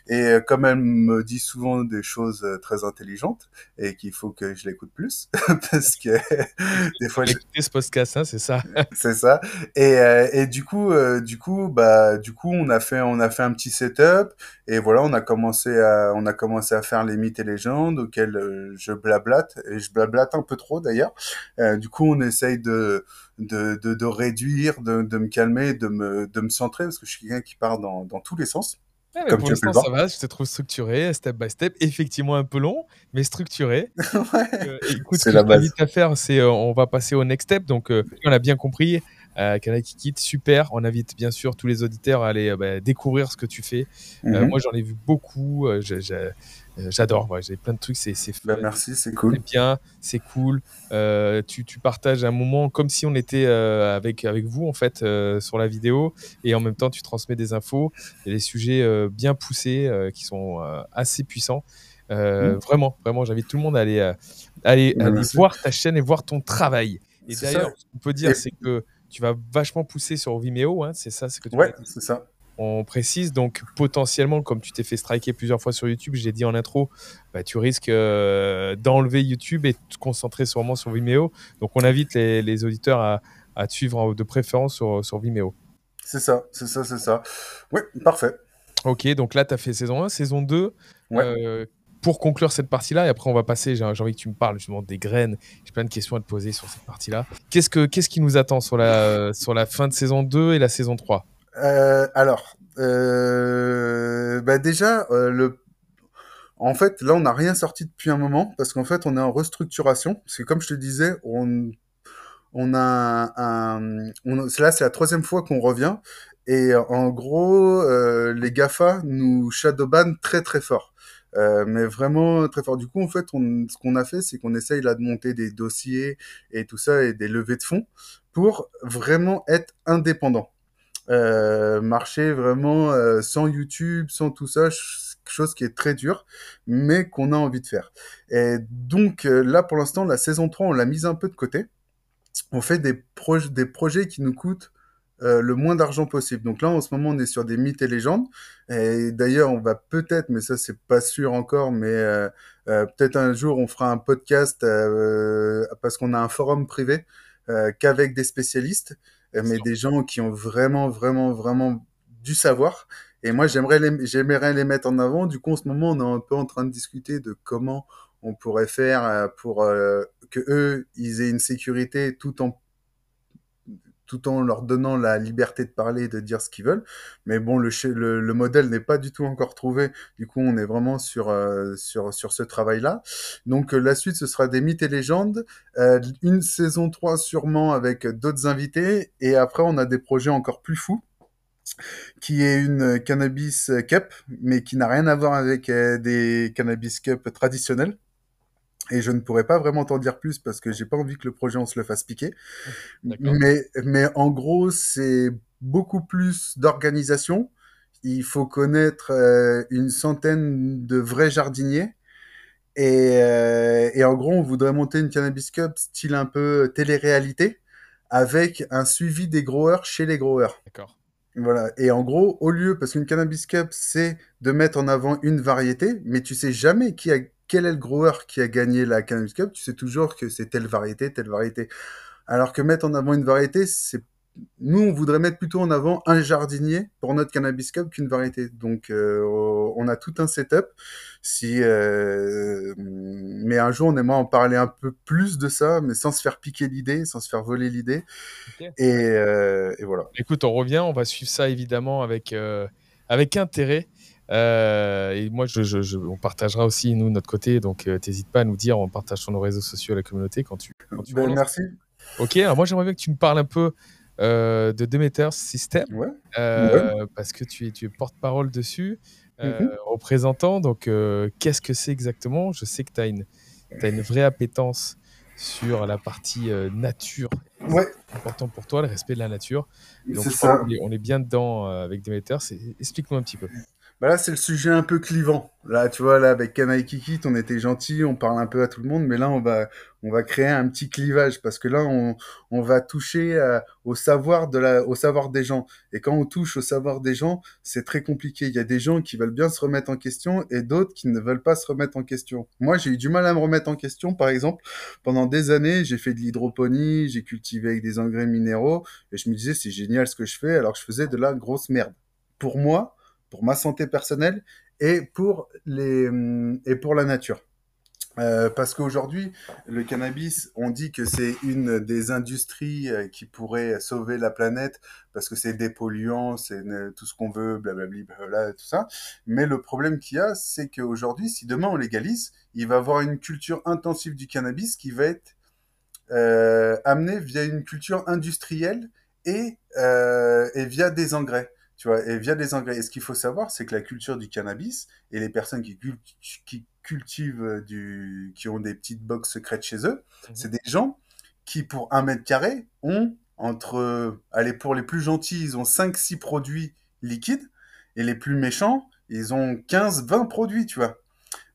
Et euh, comme elle me dit souvent des choses euh, très intelligentes et qu'il faut que je l'écoute plus, parce que des fois, je- Écoutez ce podcast, hein, c'est ça. c'est ça. Et, euh, et du coup, euh, du coup, bah, du coup, on a fait, on a fait un petit setup et voilà, on a commencé à, on a commencé à faire les mythes et légendes auxquels euh, je blablate et je blablate un peu trop d'ailleurs. Euh, du coup, on essaye de, de, de, de réduire, de, de me calmer, de me, de me centrer parce que je suis quelqu'un qui part dans, dans tous les sens. Mais Comme pour l'instant, ça va, je te trouve structuré, step by step, effectivement un peu long, mais structuré. ouais. Euh, écoute, ce que la base. à faire, c'est euh, on va passer au next step. Donc, euh, on a bien compris à Canal Kikit. Super. On invite bien sûr tous les auditeurs à aller euh, bah, découvrir ce que tu fais. Euh, Mhm. moi, j'en ai vu beaucoup. euh, euh, J'adore. J'ai plein de trucs. C'est c'est Bah, merci, c'est c'est cool. bien, c'est cool. Euh, tu, tu partages un moment comme si on était euh, avec, avec vous en fait euh, sur la vidéo et en même temps tu transmets des infos. A des sujets euh, bien poussés euh, qui sont euh, assez puissants. Euh, Mm. Vraiment, vraiment, j'invite tout le monde à aller, euh, aller, Bah, aller merci. voir ta chaîne et voir ton travail. Et C'est d'ailleurs, ce qu'on peut dire, Et- c'est que tu vas vachement pousser sur Vimeo, hein, c'est ça, c'est que tu Ouais, c'est ça. on précise donc potentiellement, comme tu t'es fait striker plusieurs fois sur YouTube, j'ai dit en intro, bah, tu risques euh, d'enlever YouTube et de te concentrer sûrement sur Vimeo. Donc on invite les, les auditeurs à, à te suivre de préférence sur, sur Vimeo. C'est ça, c'est ça, c'est ça. Ouais, parfait. Ok, donc là tu as fait saison 1, saison 2. Ouais. Euh, pour conclure cette partie-là, et après on va passer, j'ai envie que tu me parles justement des graines, j'ai plein de questions à te poser sur cette partie-là. Qu'est-ce, que, qu'est-ce qui nous attend sur la, sur la fin de saison 2 et la saison 3 Euh, alors, euh, bah déjà, euh, le... en fait, là, on n'a rien sorti depuis un moment parce qu'en fait, on est en restructuration. Parce que comme je te disais, on, on a là, c'est la troisième fois qu'on revient. Et en gros, les GAFA nous shadowban très très fort. Euh, mais vraiment très fort. Du coup, en fait, ce qu'on a fait, c'est qu'on essaye là de monter des dossiers et tout ça et des levées de fonds pour vraiment être indépendant. Euh, marcher vraiment euh, sans YouTube, sans tout ça, ch- chose qui est très dure, mais qu'on a envie de faire. Et donc là, pour l'instant, la saison 3, on l'a mise un peu de côté. On fait des, des projets qui nous coûtent euh, le moins d'argent possible. Donc là, en ce moment, on est sur des mythes et légendes. Et d'ailleurs, on va peut-être, mais ça, c'est pas sûr encore, mais euh, euh, peut-être un jour, on fera un podcast euh, parce qu'on a un forum privé euh, qu'avec des spécialistes, mais des gens qui ont vraiment, vraiment, vraiment du savoir. Et moi, j'aimerais les, j'aimerais les mettre en avant. Du coup, en ce moment, on est un peu en train de discuter de comment on pourrait faire pour euh, que eux, ils aient une sécurité tout en tout en leur donnant la liberté de parler et de dire ce qu'ils veulent. Mais bon, le, le, le modèle n'est pas du tout encore trouvé. Du coup, on est vraiment sur, euh, sur, sur ce travail-là. Donc, euh, la suite, ce sera des mythes et légendes. Euh, une saison 3 sûrement avec d'autres invités. Et après, on a des projets encore plus fous qui est une cannabis cup, mais qui n'a rien à voir avec euh, des cannabis cup traditionnels. Et je ne pourrais pas vraiment t'en dire plus parce que j'ai pas envie que le projet on se le fasse piquer. D'accord. Mais, mais en gros, c'est beaucoup plus d'organisation. Il faut connaître euh, une centaine de vrais jardiniers. Et, euh, et en gros, on voudrait monter une cannabis cup style un peu télé-réalité avec un suivi des growers chez les growers. D'accord. Voilà. Et en gros, au lieu, parce qu'une cannabis cup, c'est de mettre en avant une variété, mais tu sais jamais qui a, quel est le grower qui a gagné la cannabis cup? Tu sais toujours que c'est telle variété, telle variété. Alors que mettre en avant une variété, c'est nous, on voudrait mettre plutôt en avant un jardinier pour notre cannabis cup qu'une variété. Donc, euh, on a tout un setup. Si, euh, mais un jour, on aimerait en parler un peu plus de ça, mais sans se faire piquer l'idée, sans se faire voler l'idée. Et, euh, et voilà. Écoute, on revient, on va suivre ça évidemment avec, euh, avec intérêt. Euh, et moi, je, je- je- on partagera aussi, nous, notre côté. Donc, n'hésite pas à nous dire, on partage sur nos réseaux sociaux à la communauté quand tu, quand tu Ben, merci. Ok, alors moi, j'aimerais bien que tu me parles un peu euh, de Demeter System, Ouais. euh, parce que tu es, tu es porte-parole dessus, euh, Mhm. représentant. Donc, euh, qu'est-ce que c'est exactement? Je sais que tu as une, vraie appétence sur la partie euh, nature. Ouais. C'est important pour toi, le respect de la nature. Donc, ça. est, on est bien dedans euh, avec Demeter. Explique-nous un petit peu. Bah là, c'est le sujet un peu clivant. Là, tu vois, là, avec Kanaï Kikit, on était gentil, on parle un peu à tout le monde, mais là, on va, on va créer un petit clivage parce que là, on, on va toucher euh, au savoir de la, au savoir des gens. Et quand on touche au savoir des gens, c'est très compliqué. Il y a des gens qui veulent bien se remettre en question et d'autres qui ne veulent pas se remettre en question. Moi, j'ai eu du mal à me remettre en question. Par exemple, pendant des années, j'ai fait de l'hydroponie, j'ai cultivé avec des engrais minéraux et je me disais, c'est génial ce que je fais alors que je faisais de la grosse merde. Pour moi, pour ma santé personnelle et pour les et pour la nature. Euh, parce qu'aujourd'hui, le cannabis, on dit que c'est une des industries euh, qui pourrait sauver la planète parce que c'est dépolluant, c'est ne- tout ce qu'on veut, blablabla, blablabla, tout ça. Mais le problème qu'il y a, c'est qu'aujourd'hui, si demain on légalise, il va y avoir une culture intensive du cannabis qui va être euh, amenée via une culture industrielle et, et via des engrais. Tu vois, et via des engrais. Et ce qu'il faut savoir, c'est que la culture du cannabis et les personnes qui, cul- qui cultivent euh, du, qui ont des petites boxes secrètes chez eux, Mhm. c'est des gens qui, pour un mètre carré, ont entre, allez, pour les plus gentils, ils ont 5-6 produits liquides, et les plus méchants, ils ont 15-20 produits, tu vois.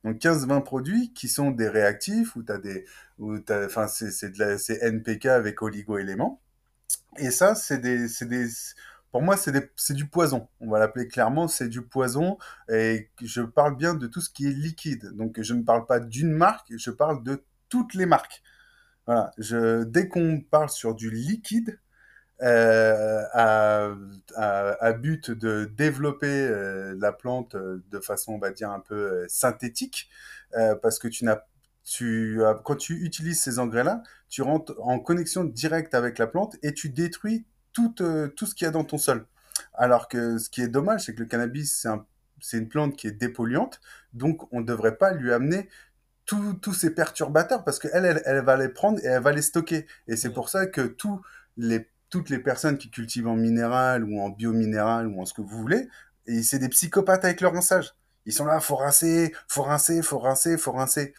Donc 15-20 produits qui sont des réactifs, où t'as des, où t'as, enfin, c'est, c'est de la, c'est NPK avec oligo-éléments. Et ça, c'est des, c'est des, pour moi, c'est du poison. On va l'appeler clairement, c'est du poison. Et je parle bien de tout ce qui est liquide. Donc, je ne parle pas d'une marque, je parle de toutes les marques. Voilà. Je, dès qu'on parle sur du liquide, euh, à, but de développer euh, la plante euh, de façon, on va dire, un peu synthétique, parce que tu n'as, tu, quand tu utilises ces engrais-là, tu rentres en connexion directe avec la plante et tu détruis tout, euh, tout ce qu'il y a dans ton sol. Alors que ce qui est dommage, c'est que le cannabis, c'est un, une plante qui est dépolluante, donc on ne devrait pas lui amener tous tous ces perturbateurs parce qu'elle, elle, elle va les prendre et elle va les stocker. Et c'est Mhm. pour ça que tous les, toutes les personnes qui cultivent en minéral ou en biominéral ou en ce que vous voulez, c'est des psychopathes avec leur rinçage. Ils sont là, faut rincer, faut rincer, faut rincer, faut rincer.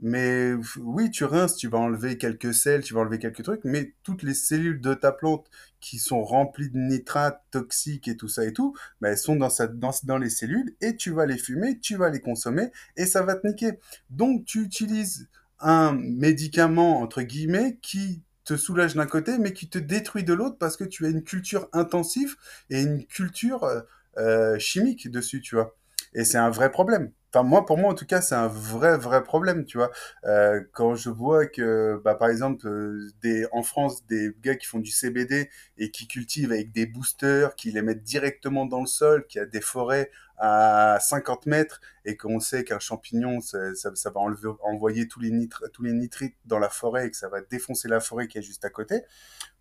Mais oui, tu rinces, tu vas enlever quelques sels, tu vas enlever quelques trucs, mais toutes les cellules de ta plante qui sont remplies de nitrates toxiques et tout ça et tout, ben, elles sont dans, sa, dans, dans les cellules et tu vas les fumer, tu vas les consommer et ça va te niquer. Donc tu utilises un médicament, entre guillemets, qui te soulage d'un côté, mais qui te détruit de l'autre parce que tu as une culture intensive et une culture euh, euh, chimique dessus, tu vois. Et c'est un vrai problème. Enfin, moi, pour moi, en tout cas, c'est un vrai, vrai problème, tu vois. Euh, quand je vois que, bah, par exemple, euh, des, en France, des gars qui font du CBD et qui cultivent avec des boosters, qui les mettent directement dans le sol, qui a des forêts à 50 mètres et qu'on sait qu'un champignon, ça, ça, va enlever, envoyer tous les, nitres, tous les nitrites dans la forêt et que ça va défoncer la forêt qui est juste à côté,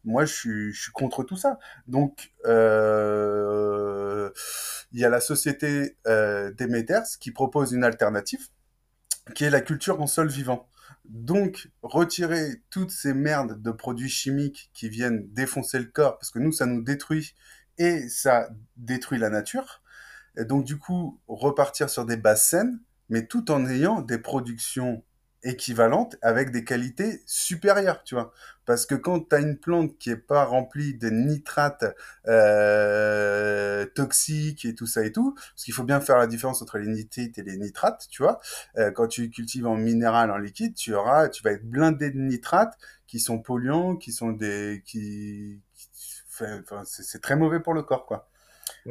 moi, je suis, je suis contre tout ça. Donc, euh, il y a la société euh, Demeters qui propose une alternative, qui est la culture en sol vivant. Donc, retirer toutes ces merdes de produits chimiques qui viennent défoncer le corps, parce que nous, ça nous détruit et ça détruit la nature. Et donc, du coup, repartir sur des bases saines, mais tout en ayant des productions équivalentes avec des qualités supérieures, tu vois. Parce que quand tu as une plante qui est pas remplie de nitrates euh, toxiques et tout ça et tout, parce qu'il faut bien faire la différence entre les nitrites et les nitrates, tu vois. Euh, quand tu cultives en minéral, en liquide, tu auras, tu vas être blindé de nitrates qui sont polluants, qui sont des, qui, qui enfin, c'est très mauvais pour le corps, quoi.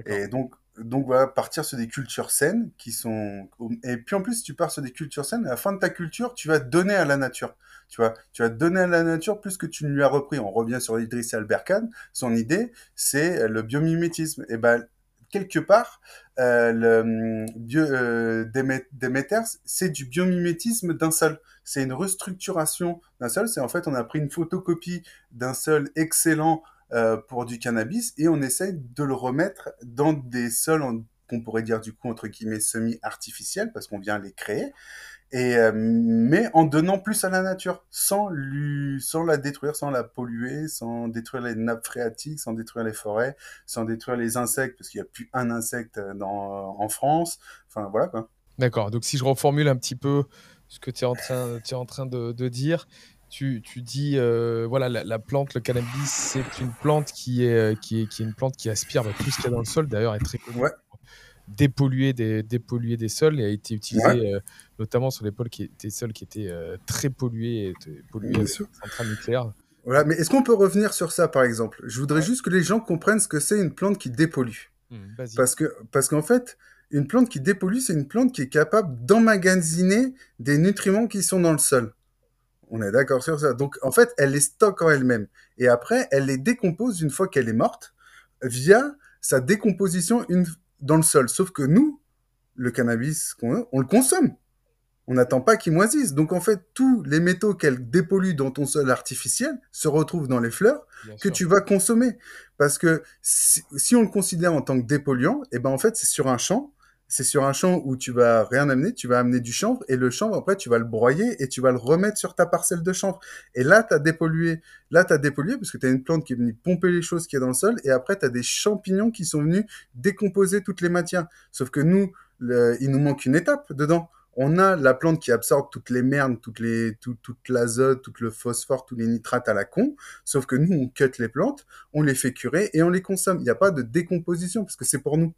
Et donc, donc voilà, partir sur des cultures saines qui sont. Et puis en plus, si tu pars sur des cultures saines, à la fin de ta culture, tu vas donner à la nature. Tu vois, tu vas donner à la nature plus que tu ne lui as repris. On revient sur Idriss Albert Khan. Son idée, c'est le biomimétisme. Et ben, quelque part, euh, le hum, bio, euh, Déméter, c'est du biomimétisme d'un sol. C'est une restructuration d'un sol. C'est en fait, on a pris une photocopie d'un sol excellent euh, pour du cannabis et on essaye de le remettre dans des sols qu'on pourrait dire du coup entre guillemets semi-artificiels parce qu'on vient les créer. Et euh, mais en donnant plus à la nature sans lui sans la détruire sans la polluer sans détruire les nappes phréatiques sans détruire les forêts sans détruire les insectes parce qu'il n'y a plus un insecte dans, en France. Enfin voilà quoi. D'accord. Donc, si je reformule un petit peu ce que tu es en train, es en train de dire, tu, tu dis, euh, voilà, la, la plante, le cannabis, c'est une plante qui est, euh, qui est, qui est une plante qui aspire bah, tout ce qu'il y a dans le sol. D'ailleurs, elle est très connue ouais pour dépolluer des, dépolluer des sols et a été utilisée ouais euh, notamment sur les pôles qui, des sols qui étaient euh, très pollués, pollués bien sûr centrales nucléaires. voilà mais est-ce qu'on peut revenir sur ça par exemple? Je voudrais Ouais. juste que les gens comprennent ce que c'est une plante qui dépollue Vas-y. Parce que, parce qu'en fait, une plante qui dépollue, c'est une plante qui est capable d'emmagasiner des nutriments qui sont dans le sol. On est d'accord sur ça. Donc, en fait, elle les stocke en elle-même. Et après, elle les décompose une fois qu'elle est morte via sa décomposition une- dans le sol. Sauf que nous, le cannabis qu'on a, on le consomme. On n'attend pas qu'il moisisse. Donc, en fait, tous les métaux qu'elle dépollue dans ton sol artificiel se retrouvent dans les fleurs Bien que sûr. tu vas consommer. Parce que si, si on le considère en tant que dépolluant, eh ben en fait, c'est sur un champ, c'est sur un champ où tu vas rien amener, tu vas amener du chanvre et le chanvre après tu vas le broyer et tu vas le remettre sur ta parcelle de chanvre. Et là tu as dépollué, là tu as dépollué parce que tu as une plante qui est venue pomper les choses qu'il y a dans le sol et après tu as des champignons qui sont venus décomposer toutes les matières. Sauf que nous il nous manque une étape dedans. On a la plante qui absorbe toutes les merdes, toutes les, tout, toute l'azote, tout le phosphore, tous les nitrates à la con. Sauf que nous, on cut les plantes, on les fait curer et on les consomme. Il n'y a pas de décomposition parce que c'est pour nous.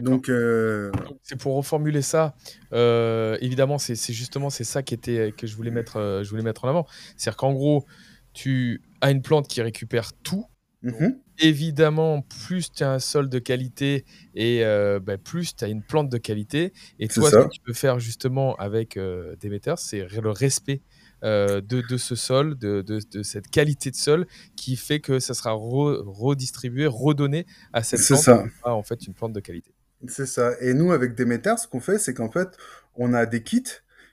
Donc, euh, Donc, c'est pour reformuler ça. euh, évidemment, c'est justement c'est ça qui était que je voulais mettre euh, je voulais mettre en avant. C'est-à-dire qu'en gros, tu as une plante qui récupère tout. mhm, Évidemment, plus tu as un sol de qualité et bah, plus tu as une plante de qualité. Et toi, ce que tu peux faire justement avec Demeter, c'est le respect euh, de, de ce sol, de, de- de cette qualité de sol qui fait que ça sera re- redistribué, redonné à cette plante. ça. en fait une plante de qualité. C'est ça. Et nous, avec Demeter, ce qu'on fait, c'est qu'en fait, on a des kits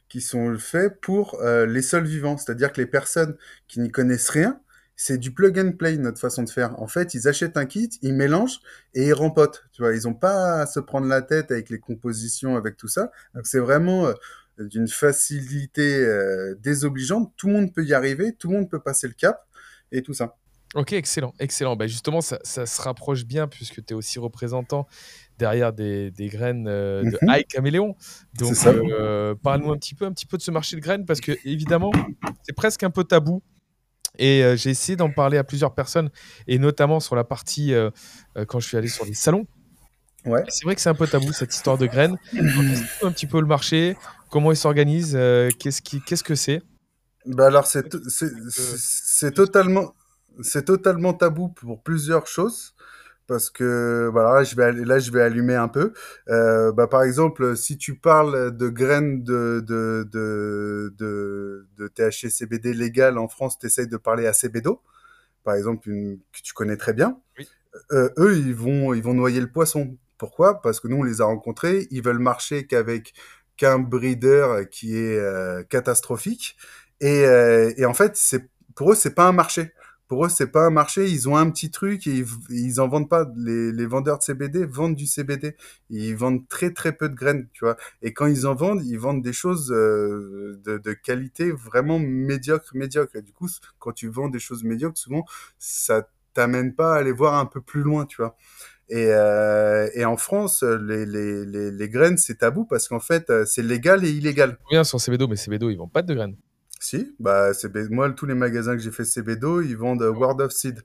qui sont faits pour euh, les sols vivants. C'est-à-dire que les personnes qui n'y connaissent rien, c'est du plug and play notre façon de faire. En fait, ils achètent un kit, ils mélangent et ils rempotent. Tu vois, ils ont pas à se prendre la tête avec les compositions, avec tout ça. Donc c'est vraiment euh, d'une facilité euh, désobligeante. Tout le monde peut y arriver, tout le monde peut passer le cap et tout ça. Ok, excellent, excellent. Bah justement, ça, ça se rapproche bien puisque tu es aussi représentant derrière des, des graines euh, de Mhm. High Caméléon. Donc, C'est ça. euh, parle-nous un petit peu, un petit peu de ce marché de graines parce que évidemment, c'est presque un peu tabou. Et euh, j'ai essayé d'en parler à plusieurs personnes et notamment sur la partie euh, euh, quand je suis allé sur les salons. Ouais. C'est vrai que c'est un peu tabou cette histoire de graines. Donc, un petit peu le marché, comment il s'organise, euh, qu'est-ce qui, qu'est-ce que c'est? Bah alors c'est totalement c'est totalement tabou pour plusieurs choses parce que voilà là, je vais là je vais allumer un peu euh, bah par exemple si tu parles de graines de de de de, de THC CBD légal en France t'essayes de parler à CBDO par exemple une que tu connais très bien Oui. euh, eux ils vont ils vont noyer le poisson pourquoi? Parce que nous on les a rencontrés ils veulent marcher qu'avec qu'un breeder qui est euh, catastrophique et, et en fait, c'est pour eux, c'est pas un marché. Pour eux, c'est pas un marché. Ils ont un petit truc et ils, ils en vendent pas. Les, les vendeurs de CBD vendent du CBD. Ils vendent très très peu de graines, tu vois. Et quand ils en vendent, ils vendent des choses euh, de, de qualité vraiment médiocre, médiocre. Et du coup, quand tu vends des choses médiocres, souvent, ça t'amène pas à aller voir un peu plus loin, tu vois. Et, euh, et en France, les, les, les, les graines, c'est tabou parce qu'en fait, euh, c'est légal et illégal. Bien sur CBDO, mais CBDO, ils vendent pas de graines. Si, bah CB... moi tous les magasins que j'ai fait CBDO, ils vendent euh, Word of Seed.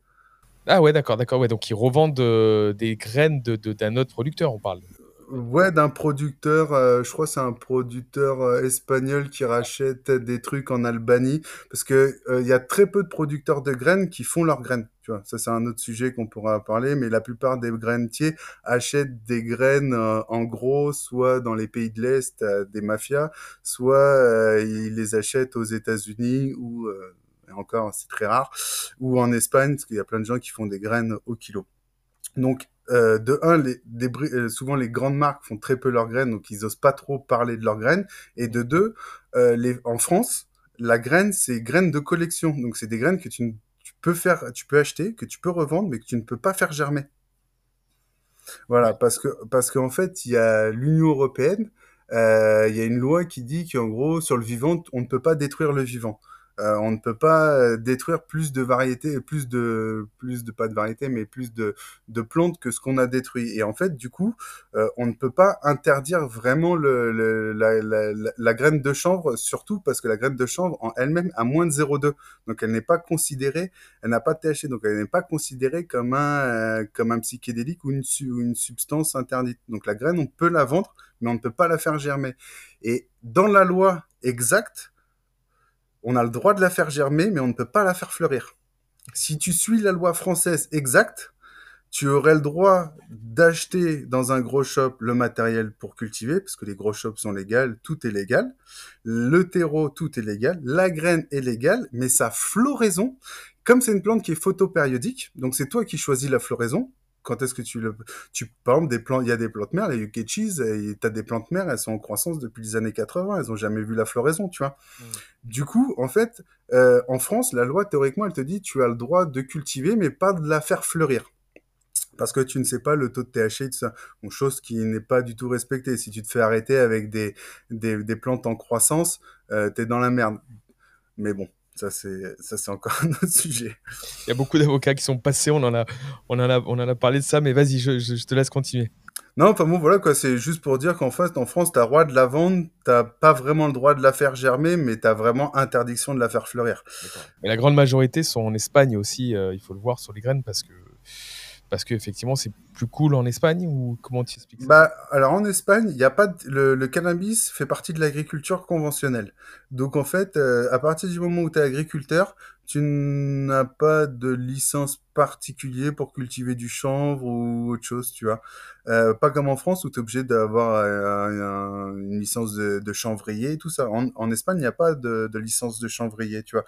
Ah ouais, d'accord, d'accord. Ouais, donc ils revendent euh, des graines de, de- d'un autre producteur, on parle. Ouais, d'un producteur, euh, je crois que c'est un producteur euh, espagnol qui rachète des trucs en Albanie, parce que euh, il y a très peu de producteurs de graines qui font leurs graines. Ça c'est un autre sujet qu'on pourra parler, mais la plupart des grainetiers achètent des graines euh, en gros, soit dans les pays de l'Est, euh, des mafias, soit euh, ils les achètent aux États-Unis ou encore c'est très rare, ou en Espagne, parce qu'il y a plein de gens qui font des graines au kilo. Donc de un, souvent les grandes marques font très peu leurs graines, donc ils osent pas trop parler de leurs graines. Et de deux, en France, la graine c'est graine de collection, donc c'est des graines que tu, ne- peux faire, tu peux acheter, que tu peux revendre, mais que tu ne peux pas faire germer. Voilà, parce que parce qu'en fait il y a l'Union européenne, euh, il y a une loi qui dit qu'en gros sur le vivant on ne peut pas détruire le vivant. Euh, on ne peut pas euh, détruire plus de variétés, plus de, plus de pas de variétés, mais plus de, de plantes que ce qu'on a détruit. Et en fait, du coup, euh, on ne peut pas interdire vraiment le, le- la, la, la, graine de chanvre, surtout parce que la graine de chanvre en elle-même a moins de 0,2. Donc elle n'est pas considérée, elle n'a pas de THC, donc elle n'est pas considérée comme un, euh, comme un psychédélique ou une, ou une substance interdite. Donc la graine, on peut la vendre, mais on ne peut pas la faire germer. Et dans la loi exacte, on a le droit de la faire germer, mais on ne peut pas la faire fleurir. Si tu suis la loi française exacte, tu aurais le droit d'acheter dans un gros shop le matériel pour cultiver, parce que les gros shops sont légaux, tout est légal. Le terreau, tout est légal. La graine est légale, mais sa floraison, comme c'est une plante qui est photopériodique, donc c'est toi qui choisis la floraison. Quand est-ce que tu le, tu, par exemple, des plantes, il y a des plantes mères, les Yukechis, et t'as des plantes mères, elles sont en croissance depuis les années 80, elles ont jamais vu la floraison, tu vois. Du coup, en fait, euh, en France, la loi, théoriquement, elle te dit, tu as le droit de cultiver, mais pas de la faire fleurir. parce que tu ne sais pas le taux de THC et tout ça. Bon, chose qui n'est pas du tout respectée. Si tu te fais arrêter avec des, des, des plantes en croissance, euh, t'es dans la merde. Mais bon, ça c'est ça c'est encore un autre sujet. Il y a beaucoup d'avocats qui sont passés, on en a, on en a, on en a parlé de ça, mais vas-y, je, je- je te laisse continuer. Non, enfin bon, voilà quoi, c'est juste pour dire qu'en fait, en France, t'as droit de la vendre, t'as pas vraiment le droit de la faire germer, mais t'as vraiment interdiction de la faire fleurir. Mais la grande majorité sont en Espagne aussi, euh, il faut le voir sur les graines, parce que, parce que effectivement, c'est plus cool en Espagne, ou comment tu expliques ça? Bah, alors en Espagne, il a pas de- le, le cannabis fait partie de l'agriculture conventionnelle. Donc en fait, euh, à partir du moment où tu es agriculteur, tu n'as pas de licence particulière pour cultiver du chanvre ou autre chose, tu vois. Euh, pas comme en France où tu es obligé d'avoir euh, un- une licence de, chanvrier et tout ça. En, en Espagne, il n'y a pas de, de licence de chanvrier, tu vois.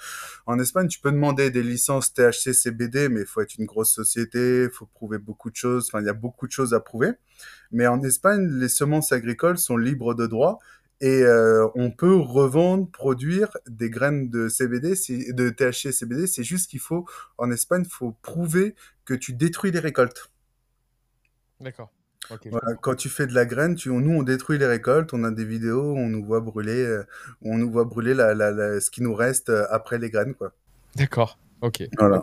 En Espagne, tu peux demander des licences THC, CBD, mais il faut être une grosse société, il faut prouver beaucoup de choses. Enfin, il y a beaucoup de choses à prouver. Mais en Espagne, les semences agricoles sont libres de droit et euh, on peut revendre, produire des graines de CBD, de THC et CBD. C'est juste qu'il faut, en Espagne, il faut prouver que tu détruis les récoltes. D'accord. Voilà, quand tu fais de la graine, tu, nous on détruit les récoltes, on a des vidéos on nous voit brûler, euh, on nous voit brûler la, la, la- ce qui nous reste euh, après les graines, quoi. D'accord. Ok. Voilà.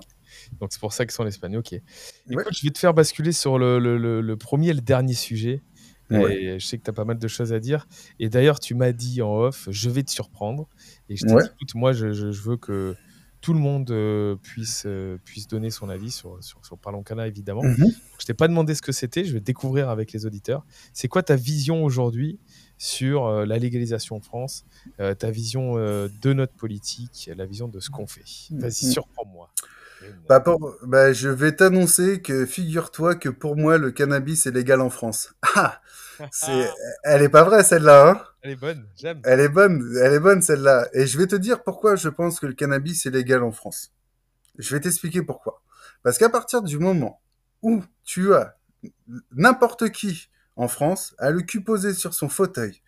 Donc c'est pour ça qu'ils sont en Espagne. Ok. Ouais. Je vais te faire basculer sur le, le- le- le premier et le dernier sujet. Ouais. Et je sais que tu as pas mal de choses à dire. Et d'ailleurs, tu m'as dit en off, je vais te surprendre. Et je t'ai Ouais. dit, écoute, moi, je, je- je veux que tout le monde euh, puisse, euh, puisse donner son avis sur, sur, sur Parlons Cana, évidemment. Mhm. Je t'ai pas demandé ce que c'était, je vais découvrir avec les auditeurs. C'est quoi ta vision aujourd'hui sur euh, la légalisation en France, ta vision de notre politique, la vision de ce qu'on fait? Vas-y, Mhm. surprends-moi. Bah, pour- bah, je vais t'annoncer que figure-toi que pour moi le cannabis est légal en France. Ah, c'est, elle est pas vraie celle-là, hein Elle est bonne, j'aime. Elle est bonne, elle est bonne celle-là. Et je vais te dire pourquoi je pense que le cannabis est légal en France. Je vais t'expliquer pourquoi. Parce qu'à partir du moment où tu as n'importe qui en France a le cul posé sur son fauteuil,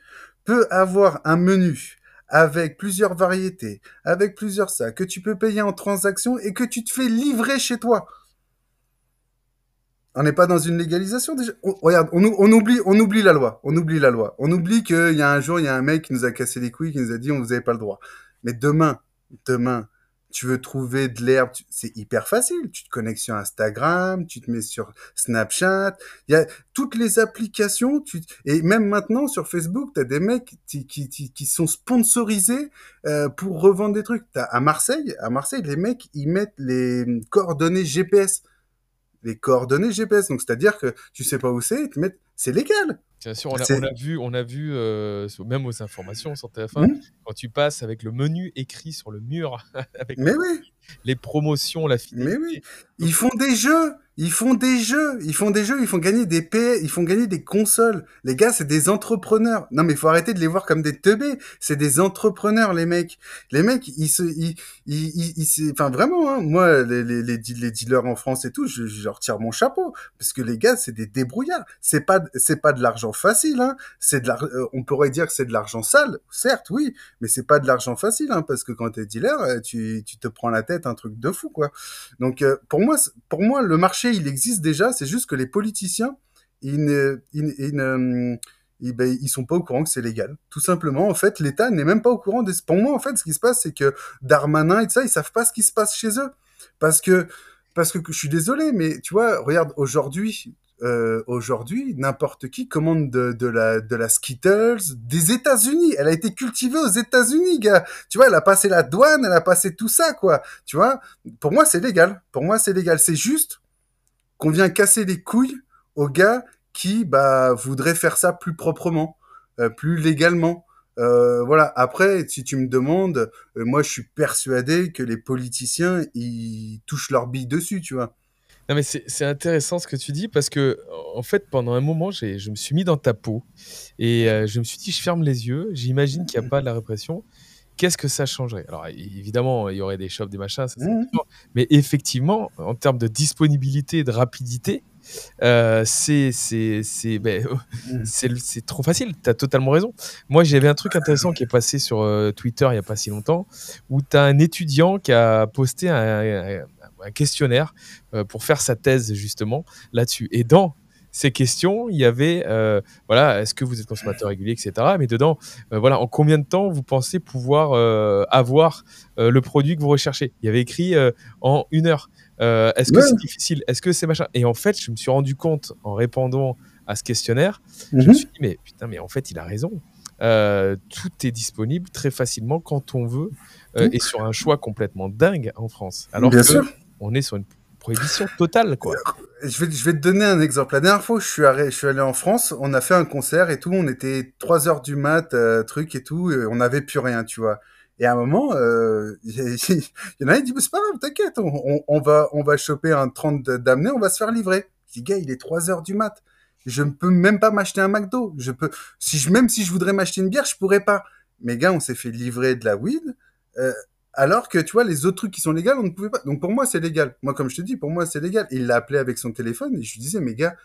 peut avoir un menu avec plusieurs variétés, avec plusieurs sacs, que tu peux payer en transaction et que tu te fais livrer chez toi. On n'est pas dans une légalisation déjà. On- regarde, on oublie la loi. On oublie la loi. On oublie qu'il y a un jour, il y a un mec qui nous a cassé les couilles, qui nous a dit on vous avez pas le droit. Mais demain, demain, tu veux trouver de l'herbe, c'est hyper facile. Tu te connectes sur Instagram, tu te mets sur Snapchat. Il y a toutes les applications. Tu... Et même maintenant sur Facebook, tu as des mecs qui, qui, qui, sont sponsorisés euh, pour revendre des trucs. T'as- à Marseille, à Marseille, les mecs ils mettent les coordonnées GPS les coordonnées GPS. Donc, c'est-à-dire que tu sais pas où c'est, ils te mettent, c'est légal. Bien sûr, on a, C'est- on a vu, on a vu euh, même aux informations sur TF1, Mhm. quand tu passes avec le menu écrit sur le mur, avec Mais oui, les promotions, la fidélité. mais oui. Ils font des jeux, ils font des jeux, ils font des jeux, ils font gagner des PS, ils font gagner des consoles. Les gars, c'est des entrepreneurs. Non, mais il faut arrêter de les voir comme des teubés. C'est des entrepreneurs, les mecs. Les mecs, ils se, ils, ils, ils, enfin vraiment, hein, moi, les, les, les, deal- les dealers en France et tout, je, je leur tire mon chapeau. Parce que les gars, c'est des débrouillards. C'est pas, c'est pas de l'argent facile, hein. C'est de l'ar- euh, on pourrait dire que c'est de l'argent sale, certes, oui, mais c'est pas de l'argent facile, hein, parce que quand t'es dealer, euh, tu, tu te prends la tête un truc de fou, quoi. Donc, euh, pour moi, pour moi, le marché, il existe déjà. C'est juste que les politiciens, ils ne, ils, ne- ils, ben, ils sont pas au courant que c'est légal. Tout simplement, en fait, l'État n'est même pas au courant. Des... Pour moi, en fait, ce qui se passe, c'est que Darmanin et tout ça, ils savent pas ce qui se passe chez eux, parce que, parce que je suis désolé, mais tu vois, regarde, aujourd'hui, euh, aujourd'hui, n'importe qui commande de, de la de la Skittles des États-Unis. Elle a été cultivée aux États-Unis, gars. Tu vois, elle a passé la douane, elle a passé tout ça, quoi. Tu vois, pour moi, c'est légal. Pour moi, c'est légal. C'est juste qu'on vient casser les couilles aux gars qui bah voudraient faire ça plus proprement, euh, plus légalement. Euh, voilà. Après, si tu me demandes, euh, moi, je suis persuadé que les politiciens ils touchent leur bille dessus, tu vois. Non, mais c'est intéressant ce que tu dis parce que, en fait, pendant un moment, je me suis mis dans ta peau et je me suis dit, je ferme les yeux, j'imagine qu'il n'y a pas de la répression. Qu'est-ce que ça changerait? Alors, évidemment, il y aurait des shops, des machins, ça, sûr. mais effectivement, en termes de disponibilité et de rapidité, euh, c'est ben, c'est trop facile. Tu as totalement raison. Moi, j'avais un truc intéressant qui est passé sur euh, Twitter il n'y a pas si longtemps où tu as un étudiant qui a posté un, un- un questionnaire euh, pour faire sa thèse justement là-dessus. Et dans ces questions, il y avait, euh, voilà, est-ce que vous êtes consommateur régulier, etc. Mais dedans, euh, voilà, en combien de temps vous pensez pouvoir euh, avoir le produit que vous recherchez? Il y avait écrit en une heure. Est-ce que Ouais. c'est difficile? Est-ce que c'est machin? Et en fait, je me suis rendu compte en répondant à ce questionnaire, je me Mhm. suis dit, mais putain, mais en fait, il a raison. Tout est disponible très facilement quand on veut et sur un choix complètement dingue en France. Alors Bien que sûr. on est sur une prohibition totale, quoi. Je vais, je vais te donner un exemple. La dernière fois, je suis, allé, je suis allé en France, on a fait un concert et tout, on était 3 heures du mat, euh, truc et tout, et on n'avait plus rien, tu vois. Et à un moment, euh, il y en a un qui dit, c'est pas grave, t'inquiète, on va, on va choper un 30 d'amener, on va se faire livrer. Je dis, gars, il est 3 heures du mat. Je ne peux même pas m'acheter un McDo. Je peux, si je, même si je voudrais m'acheter une bière, je pourrais pas. Mais gars, on s'est fait livrer de la weed. Euh, alors que tu vois, les autres trucs qui sont légaux, on ne pouvait pas. Donc pour moi, c'est légal. Moi, comme je te dis, pour moi, c'est légal. Et il l'a appelé avec son téléphone et je lui disais, mais gars,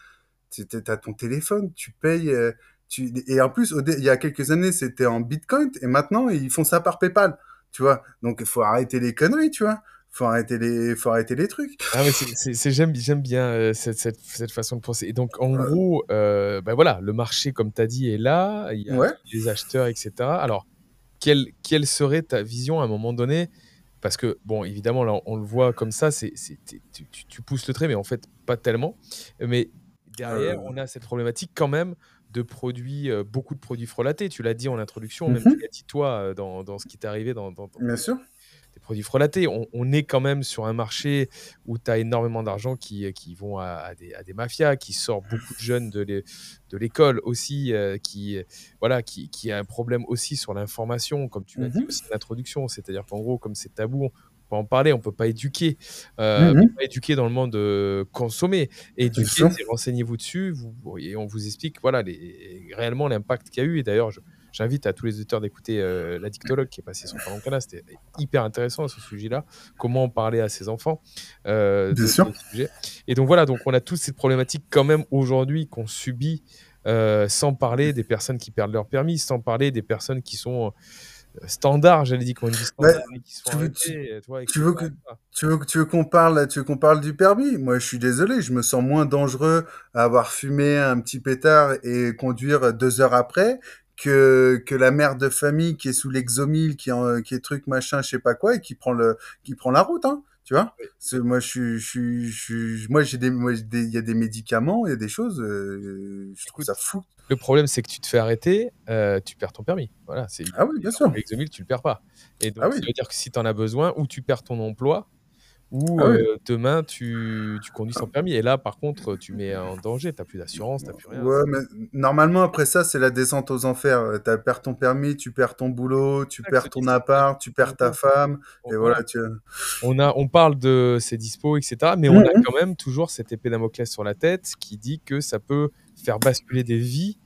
t'as ton téléphone, tu payes. euh, tu... Et en plus, il y a quelques années, c'était en Bitcoin et maintenant, ils font ça par PayPal. Tu vois, donc il faut arrêter les conneries, tu vois. Faut arrêter les, faut arrêter les trucs. Ah, mais c'est- j'aime, j'aime bien euh, cette, cette, cette façon de penser. Et donc, en Ouais. gros, euh, ben voilà, le marché, comme tu as dit, est là. Il y a Ouais. les acheteurs, etc. Alors, quelle, quelle serait ta vision à un moment donné? Parce que, bon, évidemment, là, on le voit comme ça, c'est, tu, tu- pousses le trait, mais en fait, pas tellement. Mais derrière, Euh. on a cette problématique quand même de produits, euh, beaucoup de produits frelatés. Tu l'as dit en introduction, même Mhm. tu l'as dit toi euh, dans, dans ce qui t'est arrivé dans, dans, dans- Bien sûr. Produits frelatés. On, on est quand même sur un marché où tu as énormément d'argent qui, qui vont à, à des, à des mafias, qui sortent beaucoup de jeunes de l'é- de l'école aussi, euh, qui, voilà, qui, qui a un problème aussi sur l'information, comme tu l'as dit Mhm. aussi en introduction. C'est-à-dire qu'en gros, comme c'est tabou, on peut pas en parler, on peut pas éduquer, euh, on peut pas éduquer dans le monde de consommer. Éduquer, renseignez-vous dessus, vous, et on vous explique voilà, les, réellement l'impact qu'il y a eu. Et d'ailleurs, je- J'invite à tous les auditeurs d'écouter euh, La Dictologue qui est passé sur Parlons Canal. C'était hyper intéressant ce sujet-là. Comment parler à ses enfants euh, Bien de, sûr. de ce sujet. Et donc voilà, donc on a toutes ces problématiques quand même aujourd'hui qu'on subit, euh, sans parler des personnes qui perdent leur permis, sans parler des personnes qui sont euh, standards, j'allais dire, standard qui sont tu tu vois, tu veux etc. Tu veux, tu veux qu'on parle, tu veux qu'on parle du permis? Moi, je suis désolé, je me sens moins dangereux à avoir fumé un petit pétard et conduire deux heures après que, que la mère de famille qui est sous l'exomile, qui, en- qui est truc machin, je sais pas quoi, et qui prend le, qui prend la route, hein. Tu vois Moi, je suis, je suis, je moi, j'ai des, moi, j'ai des- il y a des médicaments, il y a des choses, euh, je trouve Écoute, ça fou. Le problème, c'est que tu te fais arrêter, euh, tu perds ton permis. Voilà, c'est Ah oui, bien sûr. L'exomile, tu le perds pas. Et donc, Ah oui. ça veut dire que si tu en as besoin, ou tu perds ton emploi, ou Ah oui. euh, demain, tu, tu conduis sans permis. Et là, par contre, tu mets en danger. Tu n'as plus d'assurance, tu n'as plus rien. Ouais, mais normalement, après ça, c'est la descente aux enfers. Tu perds ton permis, tu perds ton boulot, tu perds ton appart, tu perds ta femme, et Voilà. voilà, tu On, a, on parle de ces dispos, etc. Mais on a Mhm. quand même toujours cette épée Damoclès sur la tête qui dit que ça peut faire basculer des vies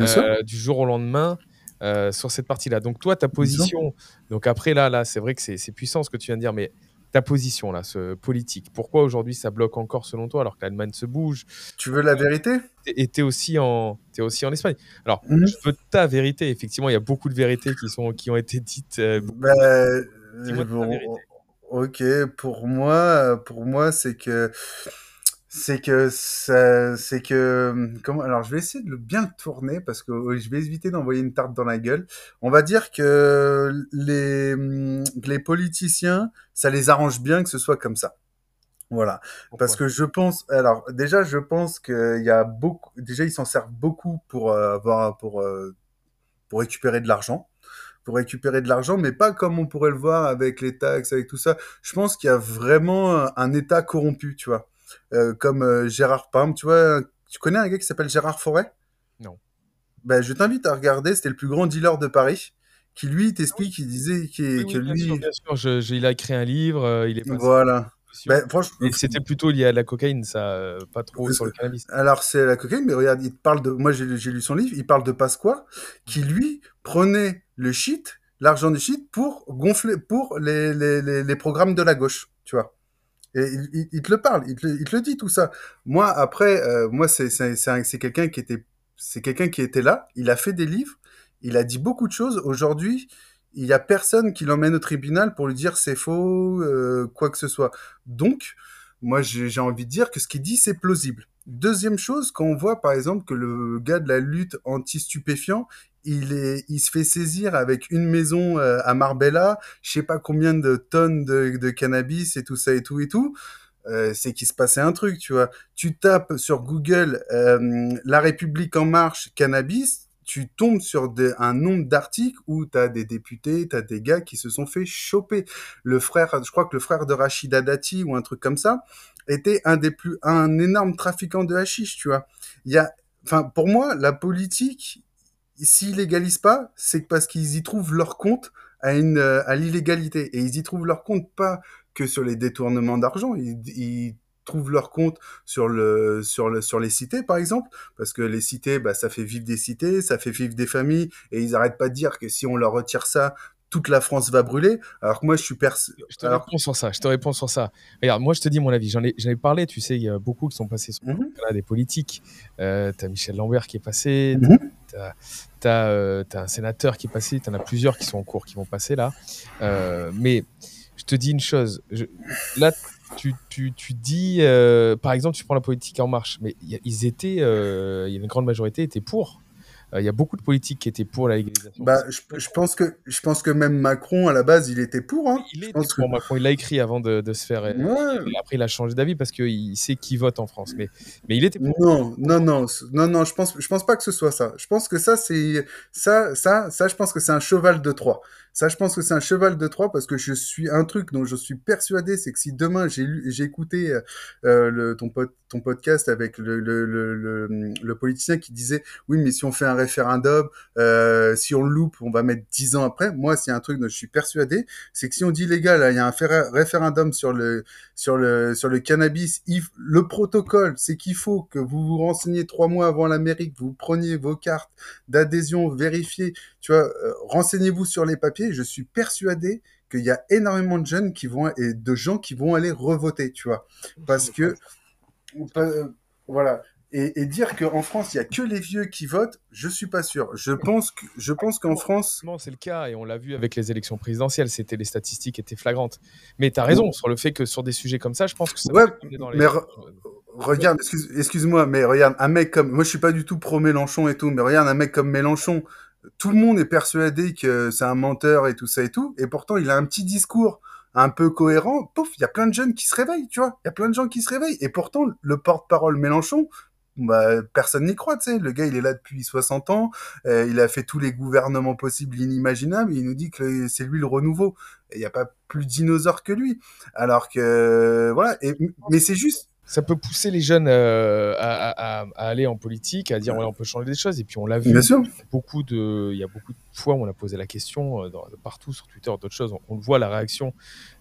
euh, du jour au lendemain. euh, sur cette partie-là. Donc toi, ta position, donc après là, là, c'est vrai que c'est c'est puissant ce que tu viens de dire, mais ta position là, ce politique, pourquoi aujourd'hui ça bloque encore selon toi alors que l'Allemagne se bouge? Tu veux la vérité? Et tu es aussi en es aussi en Espagne. Alors, Mhm. je veux ta vérité. Effectivement, il y a beaucoup de vérités qui sont qui ont été dites. euh, Bah, euh, bon, ok, pour moi, pour moi, c'est que c'est que c'est que comment alors je vais essayer de le bien le tourner parce que je vais éviter d'envoyer une tarte dans la gueule. On va dire que les hum, les politiciens, ça les arrange bien que ce soit comme ça. Voilà. Parce que je pense, alors déjà, je pense qu'il y a beaucoup, déjà ils s'en servent beaucoup pour euh, avoir, pour euh, pour récupérer de l'argent, pour récupérer de l'argent, mais pas comme on pourrait le voir avec les taxes, avec tout ça. Je pense qu'il y a vraiment un État corrompu, tu vois, comme euh, Gérard Parme, tu vois, tu connais un gars qui s'appelle Gérard Forêt? Non. Ben, je t'invite à regarder. C'était le plus grand dealer de Paris, qui lui t'explique, qui disait qui, Oui, oui, que bien lui, sûr, bien sûr. Je- je- il a écrit un livre. euh, il est passé voilà. Ben, franchement, c'était plutôt lié à la cocaïne, ça, euh, pas trop sur le cannabis. Alors c'est la cocaïne, mais regarde, il parle de. Moi j'ai j'ai lu son livre, il parle de Pasqua, qui lui prenait le shit, l'argent du shit pour gonfler, pour les, les, les, les programmes de la gauche, tu vois. Et il, te le parle, il te, le- dit tout ça. Moi après, euh, moi c'est c'est c'est un- c'est quelqu'un qui était c'est quelqu'un qui était là, il a fait des livres, il a dit beaucoup de choses. Aujourd'hui, il y a personne qui l'emmène au tribunal pour lui dire c'est faux, euh, quoi que ce soit. Donc, moi, j'ai envie de dire que ce qu'il dit, c'est plausible. Deuxième chose, quand on voit par exemple que le gars de la lutte anti-stupéfiant, il se fait saisir avec une maison euh, à Marbella, je sais pas combien de tonnes de, cannabis et tout ça et tout et tout. Euh, c'est qu'il se passait un truc, tu vois. Tu tapes sur Google euh, La République en marche cannabis, tu tombes sur un nombre d'articles où tu as des députés, tu as des gars qui se sont fait choper. Le frère, je crois que le frère de Rachida Dati ou un truc comme ça, était un des plus, un énorme trafiquant de hashish, tu vois. Il y a, enfin, pour moi, la politique, s'ils légalisent pas, c'est parce qu'ils y trouvent leur compte à une, euh, à l'illégalité. Et ils y trouvent leur compte pas que sur les détournements d'argent. Ils, ils trouvent leur compte sur le, sur le, sur les cités, par exemple. Parce que les cités, bah, ça fait vivre des cités, ça fait vivre des familles. Et ils arrêtent pas de dire que si on leur retire ça, toute la France va brûler. Alors que moi, je suis perso... Je te Alors- réponds sur ça. Je te réponds sur ça. Regarde, moi, je te dis mon avis. J'en ai, j'en ai parlé. Tu sais, il y a beaucoup qui sont passés sur Mhm. là, des politiques. Euh, t'as Michel Lambert qui est passé. Mhm. T'as, euh, un sénateur qui est passé. T'en as plusieurs qui sont en cours, qui vont passer là. Euh, mais je te dis une chose. Là, tu, tu, tu dis, euh, par exemple, tu prends la politique en marche. Mais y ils étaient, y a une grande majorité était pour. Euh, Il y a beaucoup de politiques qui étaient pour la légalisation. Bah, je, je pense que, je pense que même Macron, à la base, il était pour, hein. il pense que- pour Macron. Il l'a écrit avant de, de se faire. euh. Après, il a changé d'avis parce qu'il sait qui vote en France. Mais, mais il était pour. Non, non, non, non, non, je pense, je pense pas que ce soit ça. Je pense que ça, c'est, ça, ça, ça, je pense que c'est un cheval de Troie. Ça, je pense que c'est un cheval de Troie parce que je suis un truc dont je suis persuadé, c'est que si demain j'ai lu, j'ai écouté euh, euh, ton, pod- ton podcast avec le, le, le, le, politicien qui disait, oui, mais si on fait un référendum, euh, si on le loupe, on va mettre dix ans après. Moi, c'est un truc dont je suis persuadé, c'est que si on dit légal, là, il y a un fé- référendum sur le, sur le, sur le cannabis, le protocole, c'est qu'il faut que vous vous renseigniez trois mois avant l'Amérique, vous preniez vos cartes d'adhésion vérifiées, tu vois, renseignez-vous sur les papiers. Je suis persuadé qu'il y a énormément de jeunes qui vont et de gens qui vont aller revoter, tu vois, parce que euh, voilà. Et, et dire qu'en France il y a que les vieux qui votent, je suis pas sûr. Je pense que je pense qu'en France, c'est le cas et on l'a vu avec les élections présidentielles. C'était les statistiques étaient flagrantes. Mais tu as raison sur le fait que sur des sujets comme ça, je pense que ça Ouais, dans les. mais re- Regarde, excuse, excuse-moi, mais regarde, un mec comme, moi je suis pas du tout pro Mélenchon et tout, mais regarde, un mec comme Mélenchon, tout le monde est persuadé que c'est un menteur et tout ça et tout, et pourtant il a un petit discours un peu cohérent, pouf, il y a plein de jeunes qui se réveillent, tu vois, il y a plein de gens qui se réveillent, et pourtant le porte-parole Mélenchon, bah, personne n'y croit, tu sais, le gars il est là depuis 60 ans, euh, il a fait tous les gouvernements possibles, inimaginables, il nous dit que c'est lui le renouveau, il n'y a pas plus dinosaure que lui, alors que, voilà, et, mais c'est juste, Ça peut pousser les jeunes euh, à, à- à- à aller en politique, à dire ouais, on peut changer des choses. Et puis on l'a vu. bien sûr, beaucoup de, il y a beaucoup de fois où on a posé la question euh, dans- partout sur Twitter, d'autres choses. On, on voit la réaction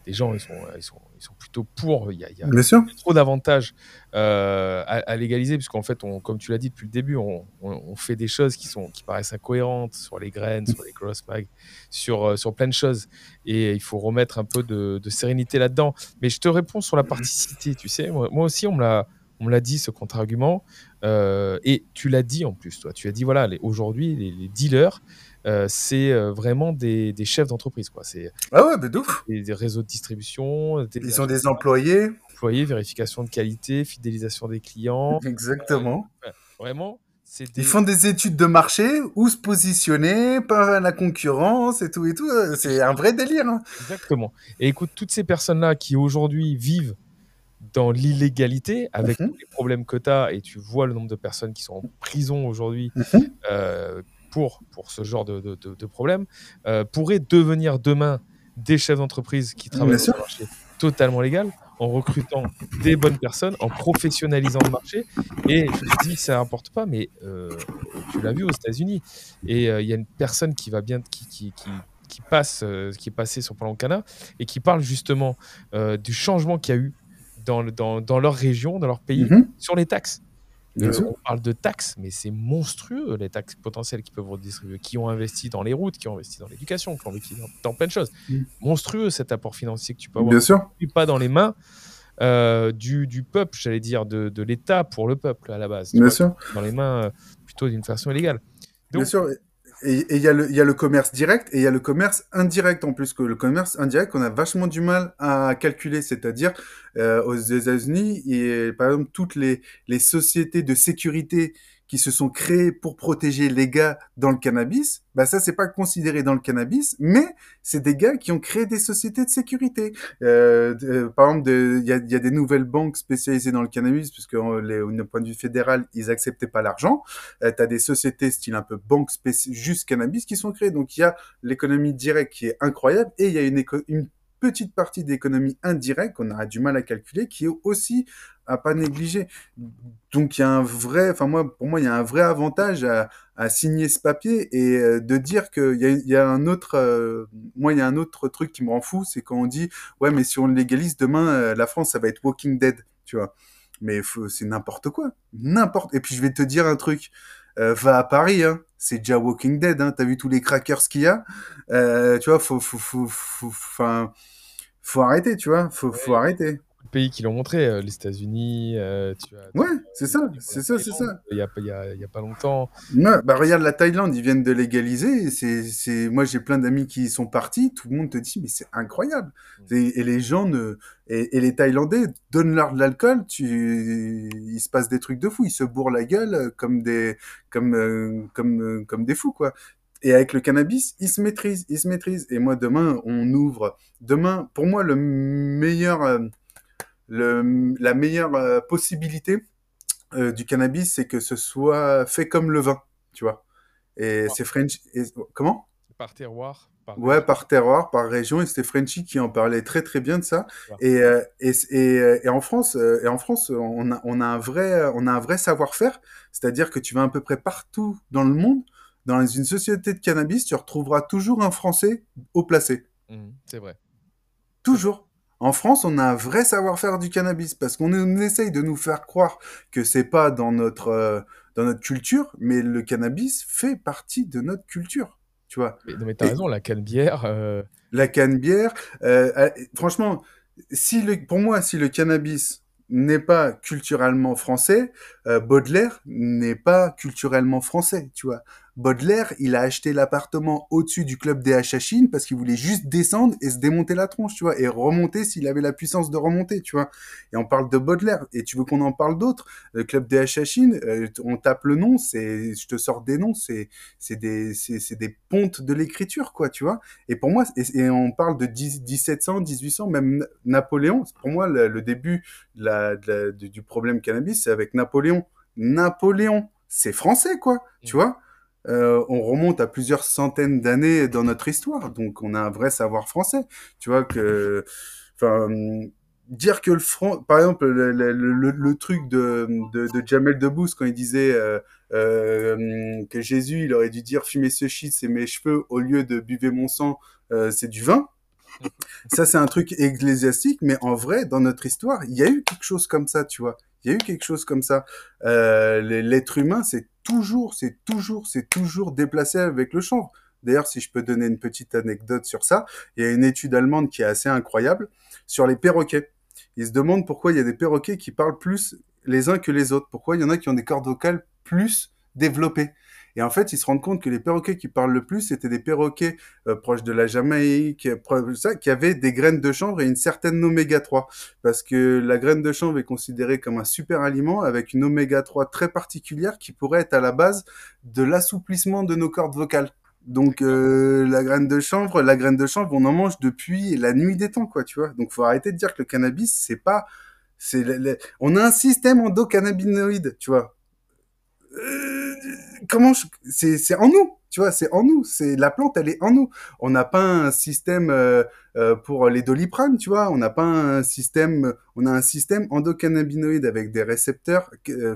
des gens. Ils sont, ils sont, ils sont plutôt pour. Il y a, il y a bien sûr. trop d'avantages euh, à, à légaliser, puisqu'en fait, on, comme tu l'as dit depuis le début, on, on- on fait des choses qui, sont, qui paraissent incohérentes sur les graines, sur les cross mags, sur, euh, sur plein de choses. Et il faut remettre un peu de, de sérénité là-dedans. Mais je te réponds sur la partie cité, tu sais. Moi, moi aussi, on me l'a. On l'a dit ce contre-argument Euh, et tu l'as dit en plus toi tu as dit voilà les- aujourd'hui les, les dealers euh, c'est euh, vraiment des, des chefs d'entreprise quoi c'est Ah ouais, mais de ouf. des, des réseaux de distribution des Ils sont des employés. employés vérification de qualité fidélisation des clients Exactement. Vraiment, c'est des... Ils font des études de marché, où se positionner, par la concurrence et tout et tout. Euh, C'est un vrai délire. hein. Exactement. Et écoute, toutes ces personnes-là qui aujourd'hui vivent dans l'illégalité, avec Mhm. tous les problèmes que tu as, et tu vois le nombre de personnes qui sont en prison aujourd'hui Mhm. euh, pour, pour ce genre de, de, de- de problème, euh, pourraient devenir demain des chefs d'entreprise qui travaillent sûr. un marché totalement légal, en recrutant des bonnes personnes, en professionnalisant le marché. Et je te dis, ça n'importe pas, mais euh, tu l'as vu aux États-Unis. Et euh, il y a une personne qui va bien, qui, qui, qui, qui passe, euh, qui est passée sur Palancana et qui parle justement du changement qu'il y a eu dans, dans, dans leur région, dans leur pays, Mhm. sur les taxes. Bien Euh, sûr. on parle de taxes, mais c'est monstrueux les taxes potentielles qui peuvent redistribuer, qui ont investi dans les routes, qui ont investi dans l'éducation, qui ont investi dans, plein de choses. Mm. Monstrueux cet apport financier que tu peux avoir, Bien sûr. Et pas dans les mains euh, du, du peuple, j'allais dire, de, de l'État pour le peuple à la base, Bien vois, sûr. dans les mains euh, plutôt d'une façon illégale. Bien sûr. Et il y, a le- y a le commerce direct et il y a le commerce indirect en plus. Que le commerce indirect, on a vachement du mal à calculer. C'est-à-dire, euh, aux États-Unis, par exemple, toutes les, les sociétés de sécurité qui se sont créées pour protéger les gars dans le cannabis, bah ça, c'est pas considéré dans le cannabis, mais c'est des gars qui ont créé des sociétés de sécurité. Euh, de- par exemple, il y a, des nouvelles banques spécialisées dans le cannabis, puisque euh, d'un point de vue fédéral, ils acceptaient pas l'argent. Euh, des sociétés style un peu banque juste cannabis qui sont créées. Donc il y a l'économie directe qui est incroyable et il y a une, une petite partie d'économie indirecte qu'on aura du mal à calculer qui est aussi à pas négliger. Donc il y a un vrai, enfin moi pour moi il y a un vrai avantage à, signer ce papier et euh, de dire qu'il y a, y a un autre, euh, moi il y a un autre truc qui me rend fou, c'est quand on dit ouais mais si on le légalise demain euh, la France ça va être Walking Dead, tu vois. Mais c'est n'importe quoi, n'importe. Et puis je vais te dire un truc, va à Paris, hein, c'est déjà Walking Dead, hein. T'as vu tous les crackers qu'il y a, tu vois, faut, faut arrêter, tu vois, faut, faut Ouais. arrêter. de pays qui l'ont montré, euh, les États-Unis, euh, tu as. Ouais, c'est ça, c'est ça, c'est ça. Il y a, pas- il y a- il y a pas longtemps. Ouais, bah regarde la Thaïlande, ils viennent de légaliser. C'est, c'est, moi j'ai plein d'amis qui sont partis. Tout le monde te dit mais c'est incroyable. C'est- Et les gens ne, et, et les Thaïlandais donnent leur de l'alcool. Tu, il se passe des trucs de fou. Ils se bourrent la gueule euh, comme des, comme, euh, comme, euh, comme des fous quoi. Et avec le cannabis, ils se maîtrisent, ils se maîtrisent. Et moi demain, on ouvre. Demain, pour moi le meilleur, euh, le, la meilleure euh, possibilité euh, du cannabis, c'est que ce soit fait comme le vin, tu vois. Et c'est French. et- comment? Par terroir. Par Ouais, par terroir, par région, et c'était Frenchy qui en parlait très très bien de ça. Et, euh, et, et, et en France, et en France, on a, on a un vrai, on a un vrai savoir-faire. C'est-à-dire que tu vas à peu près partout dans le monde, dans une société de cannabis, tu retrouveras toujours un Français haut placé. Mhm, c'est vrai. Toujours. En France, on a un vrai savoir-faire du cannabis parce qu'on on essaye de nous faire croire que c'est pas dans notre euh, dans notre culture, mais le cannabis fait partie de notre culture. Tu vois, Mais, non, mais t'as Et- raison, la canne-bière. euh, la canne-bière. euh, franchement, si le, pour moi, si le cannabis n'est pas culturellement français, Baudelaire n'est pas culturellement français, tu vois. Baudelaire, il a acheté l'appartement au-dessus du club des Hachachines parce qu'il voulait juste descendre et se démonter la tronche, tu vois, et remonter s'il avait la puissance de remonter, tu vois. Et on parle de Baudelaire. Et tu veux qu'on en parle d'autres Le club des Hachachines, euh, on tape le nom, c'est, je te sors des noms, c'est, c'est des, c'est, c'est des pontes de l'écriture, quoi, tu vois. Et pour moi, et, et on parle de 10 1700, 1800, même Na- Napoléon. Pour moi, le, le début de la, de la- du, du problème cannabis, c'est avec Napoléon. Napoléon, c'est français, quoi, tu Mm. vois. Euh, on remonte à plusieurs centaines d'années dans notre histoire, donc on a un vrai savoir français. Tu vois que, enfin, hum, dire que le front, par exemple, le, truc de, de, Jamel Debbouze quand il disait euh, euh, hum, que Jésus, il aurait dû dire fumer ce shit, c'est mes cheveux, au lieu de buvez mon sang, c'est du vin. Ça, c'est un truc ecclésiastique, mais en vrai, dans notre histoire, il y a eu quelque chose comme ça, tu vois. Il y a eu quelque chose comme ça. Euh, L'être humain, c'est toujours, c'est toujours, c'est toujours déplacé avec le chanvre. D'ailleurs, si je peux donner une petite anecdote sur ça, il y a une étude allemande qui est assez incroyable sur les perroquets. Ils se demandent pourquoi il y a des perroquets qui parlent plus les uns que les autres. Pourquoi il y en a qui ont des cordes vocales plus développées. Et en fait, ils se rendent compte que les perroquets qui parlent le plus, c'était des perroquets euh, proches de la Jamaïque, ça, qui avaient des graines de chanvre et une certaine oméga 3. Parce que la graine de chanvre est considérée comme un super aliment avec une oméga 3 très particulière qui pourrait être à la base de l'assouplissement de nos cordes vocales. Donc euh, la graine de chanvre, la graine de chanvre, on en mange depuis la nuit des temps, quoi, tu vois. Donc faut arrêter de dire que le cannabis, c'est pas, c'est, on a un système endocannabinoïde, tu vois. Euh, comment je- c'est c'est en nous tu vois c'est en nous c'est la plante elle est en nous. On n'a pas un système euh, euh, pour les doliprane tu vois on n'a pas un système on a un système endocannabinoïde avec des récepteurs euh,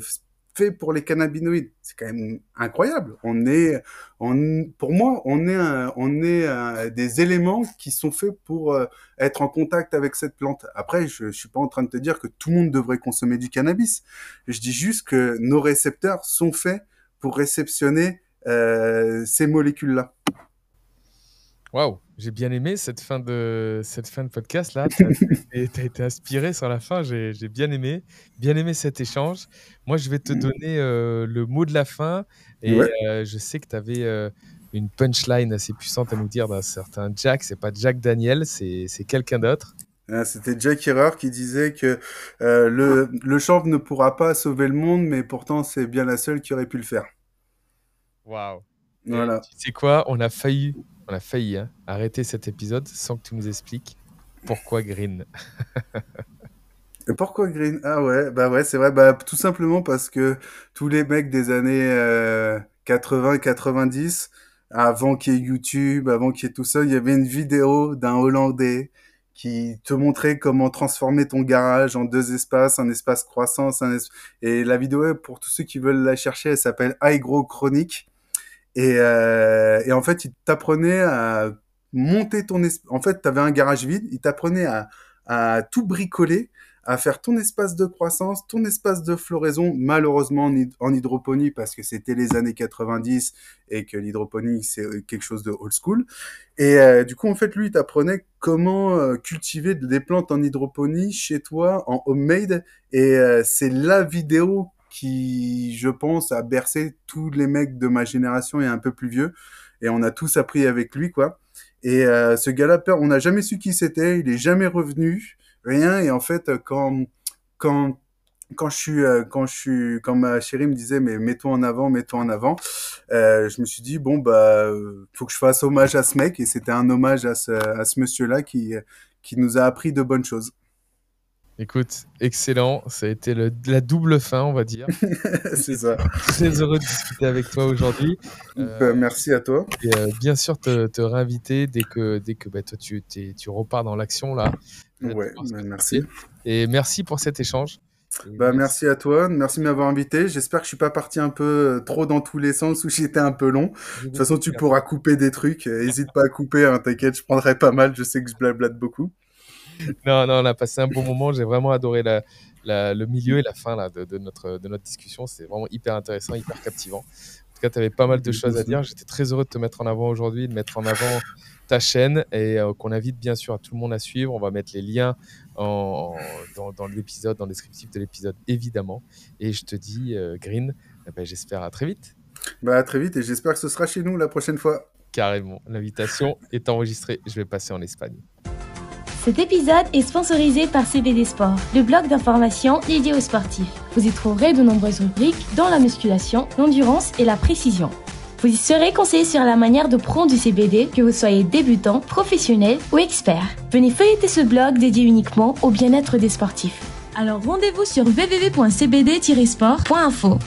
faits pour les cannabinoïdes. C'est quand même incroyable. On est on pour moi on est on est des éléments qui sont faits pour euh, être en contact avec cette plante. Après je, je suis pas en train de te dire que tout le monde devrait consommer du cannabis. Je dis juste que nos récepteurs sont faits pour réceptionner euh, ces molécules-là. Waouh, j'ai bien aimé cette fin de, cette fin de podcast là. Tu as, été inspiré sur la fin, j'ai bien aimé. Bien aimé cet échange. Moi, je vais te donner euh, le mot de la fin. Et euh, je sais que tu avais euh, une punchline assez puissante à nous dire d'un certain Jack. C'est pas Jack Daniel, c'est quelqu'un d'autre. Ah, c'était Jack Herer qui disait que le, le chanvre ne pourra pas sauver le monde, mais pourtant c'est bien la seule qui aurait pu le faire. Waouh. Voilà. Tu sais quoi? On a failli on a failli hein, arrêter cet épisode sans que tu nous expliques pourquoi Green. pourquoi Green? Ah ouais, bah ouais, c'est vrai. Bah, tout simplement parce que tous les mecs des années 80-90, euh, avant qu'il y ait YouTube, avant qu'il y ait tout ça, il y avait une vidéo d'un Hollandais qui te montrait comment transformer ton garage en deux espaces, un espace croissance, un et la vidéo, pour tous ceux qui veulent la chercher, elle s'appelle Hygro Chronique. Et, euh, et en fait, il t'apprenait à monter ton espace. En fait, tu avais un garage vide, il t'apprenait à, à tout bricoler, à faire ton espace de croissance, ton espace de floraison, malheureusement en, hydroponie parce que c'était les années 90 et que l'hydroponie c'est quelque chose de old school. Et euh, du coup, en fait, lui, il t'apprenait comment euh, cultiver des plantes en hydroponie chez toi, en homemade. Et euh, c'est la vidéo qui, je pense, a bercé tous les mecs de ma génération et un peu plus vieux. Et on a tous appris avec lui, quoi. Et euh, ce gars-là, on n'a jamais su qui c'était, il est jamais revenu, rien. Et en fait, quand quand euh, quand ma chérie me disait mais mets-toi en avant, mets-toi en avant, euh, je me suis dit bon bah faut que je fasse hommage à ce mec et c'était un hommage à ce monsieur-là qui nous a appris de bonnes choses. Écoute, excellent. Ça a été la double fin, on va dire. c'est ça. Très heureux de discuter avec toi aujourd'hui. Euh, bah, merci à toi. Et euh, bien sûr, te, te, réinviter dès que, dès que bah, toi, tu, tu repars dans l'action là. Ouais, bah, merci. Et merci pour cet échange. Bah, merci. à toi, merci de m'avoir invité. J'espère que je suis pas parti un peu euh, trop dans tous les sens où j'étais un peu long. De toute façon, tu pourras couper des trucs. N'hésite pas à couper, hein, t'inquiète, je prendrai pas mal. Je sais que je blablate beaucoup non, non, on a passé un bon moment. J'ai vraiment adoré le milieu et la fin là, de, notre, de notre discussion. C'est vraiment hyper intéressant, hyper captivant. En tout cas, tu avais pas mal de choses à dire. J'étais très heureux de te mettre en avant aujourd'hui, de mettre en avant ta chaîne et euh, qu'on invite bien sûr à tout le monde à suivre. On va mettre les liens dans, l'épisode, dans le descriptif de l'épisode, évidemment. Et je te dis, euh, Green, eh ben, j'espère à très vite. Bah, à très vite et j'espère que ce sera chez nous la prochaine fois. Carrément. L'invitation est enregistrée. Je vais passer en Espagne. Cet épisode est sponsorisé par CBD Sport, le blog d'information dédié aux sportifs. Vous y trouverez de nombreuses rubriques dans la musculation, l'endurance et la précision. Vous y serez conseillé sur la manière de prendre du CBD, que vous soyez débutant, professionnel ou expert. Venez feuilleter ce blog dédié uniquement au bien-être des sportifs. Alors rendez-vous sur www.cbd-sport.info.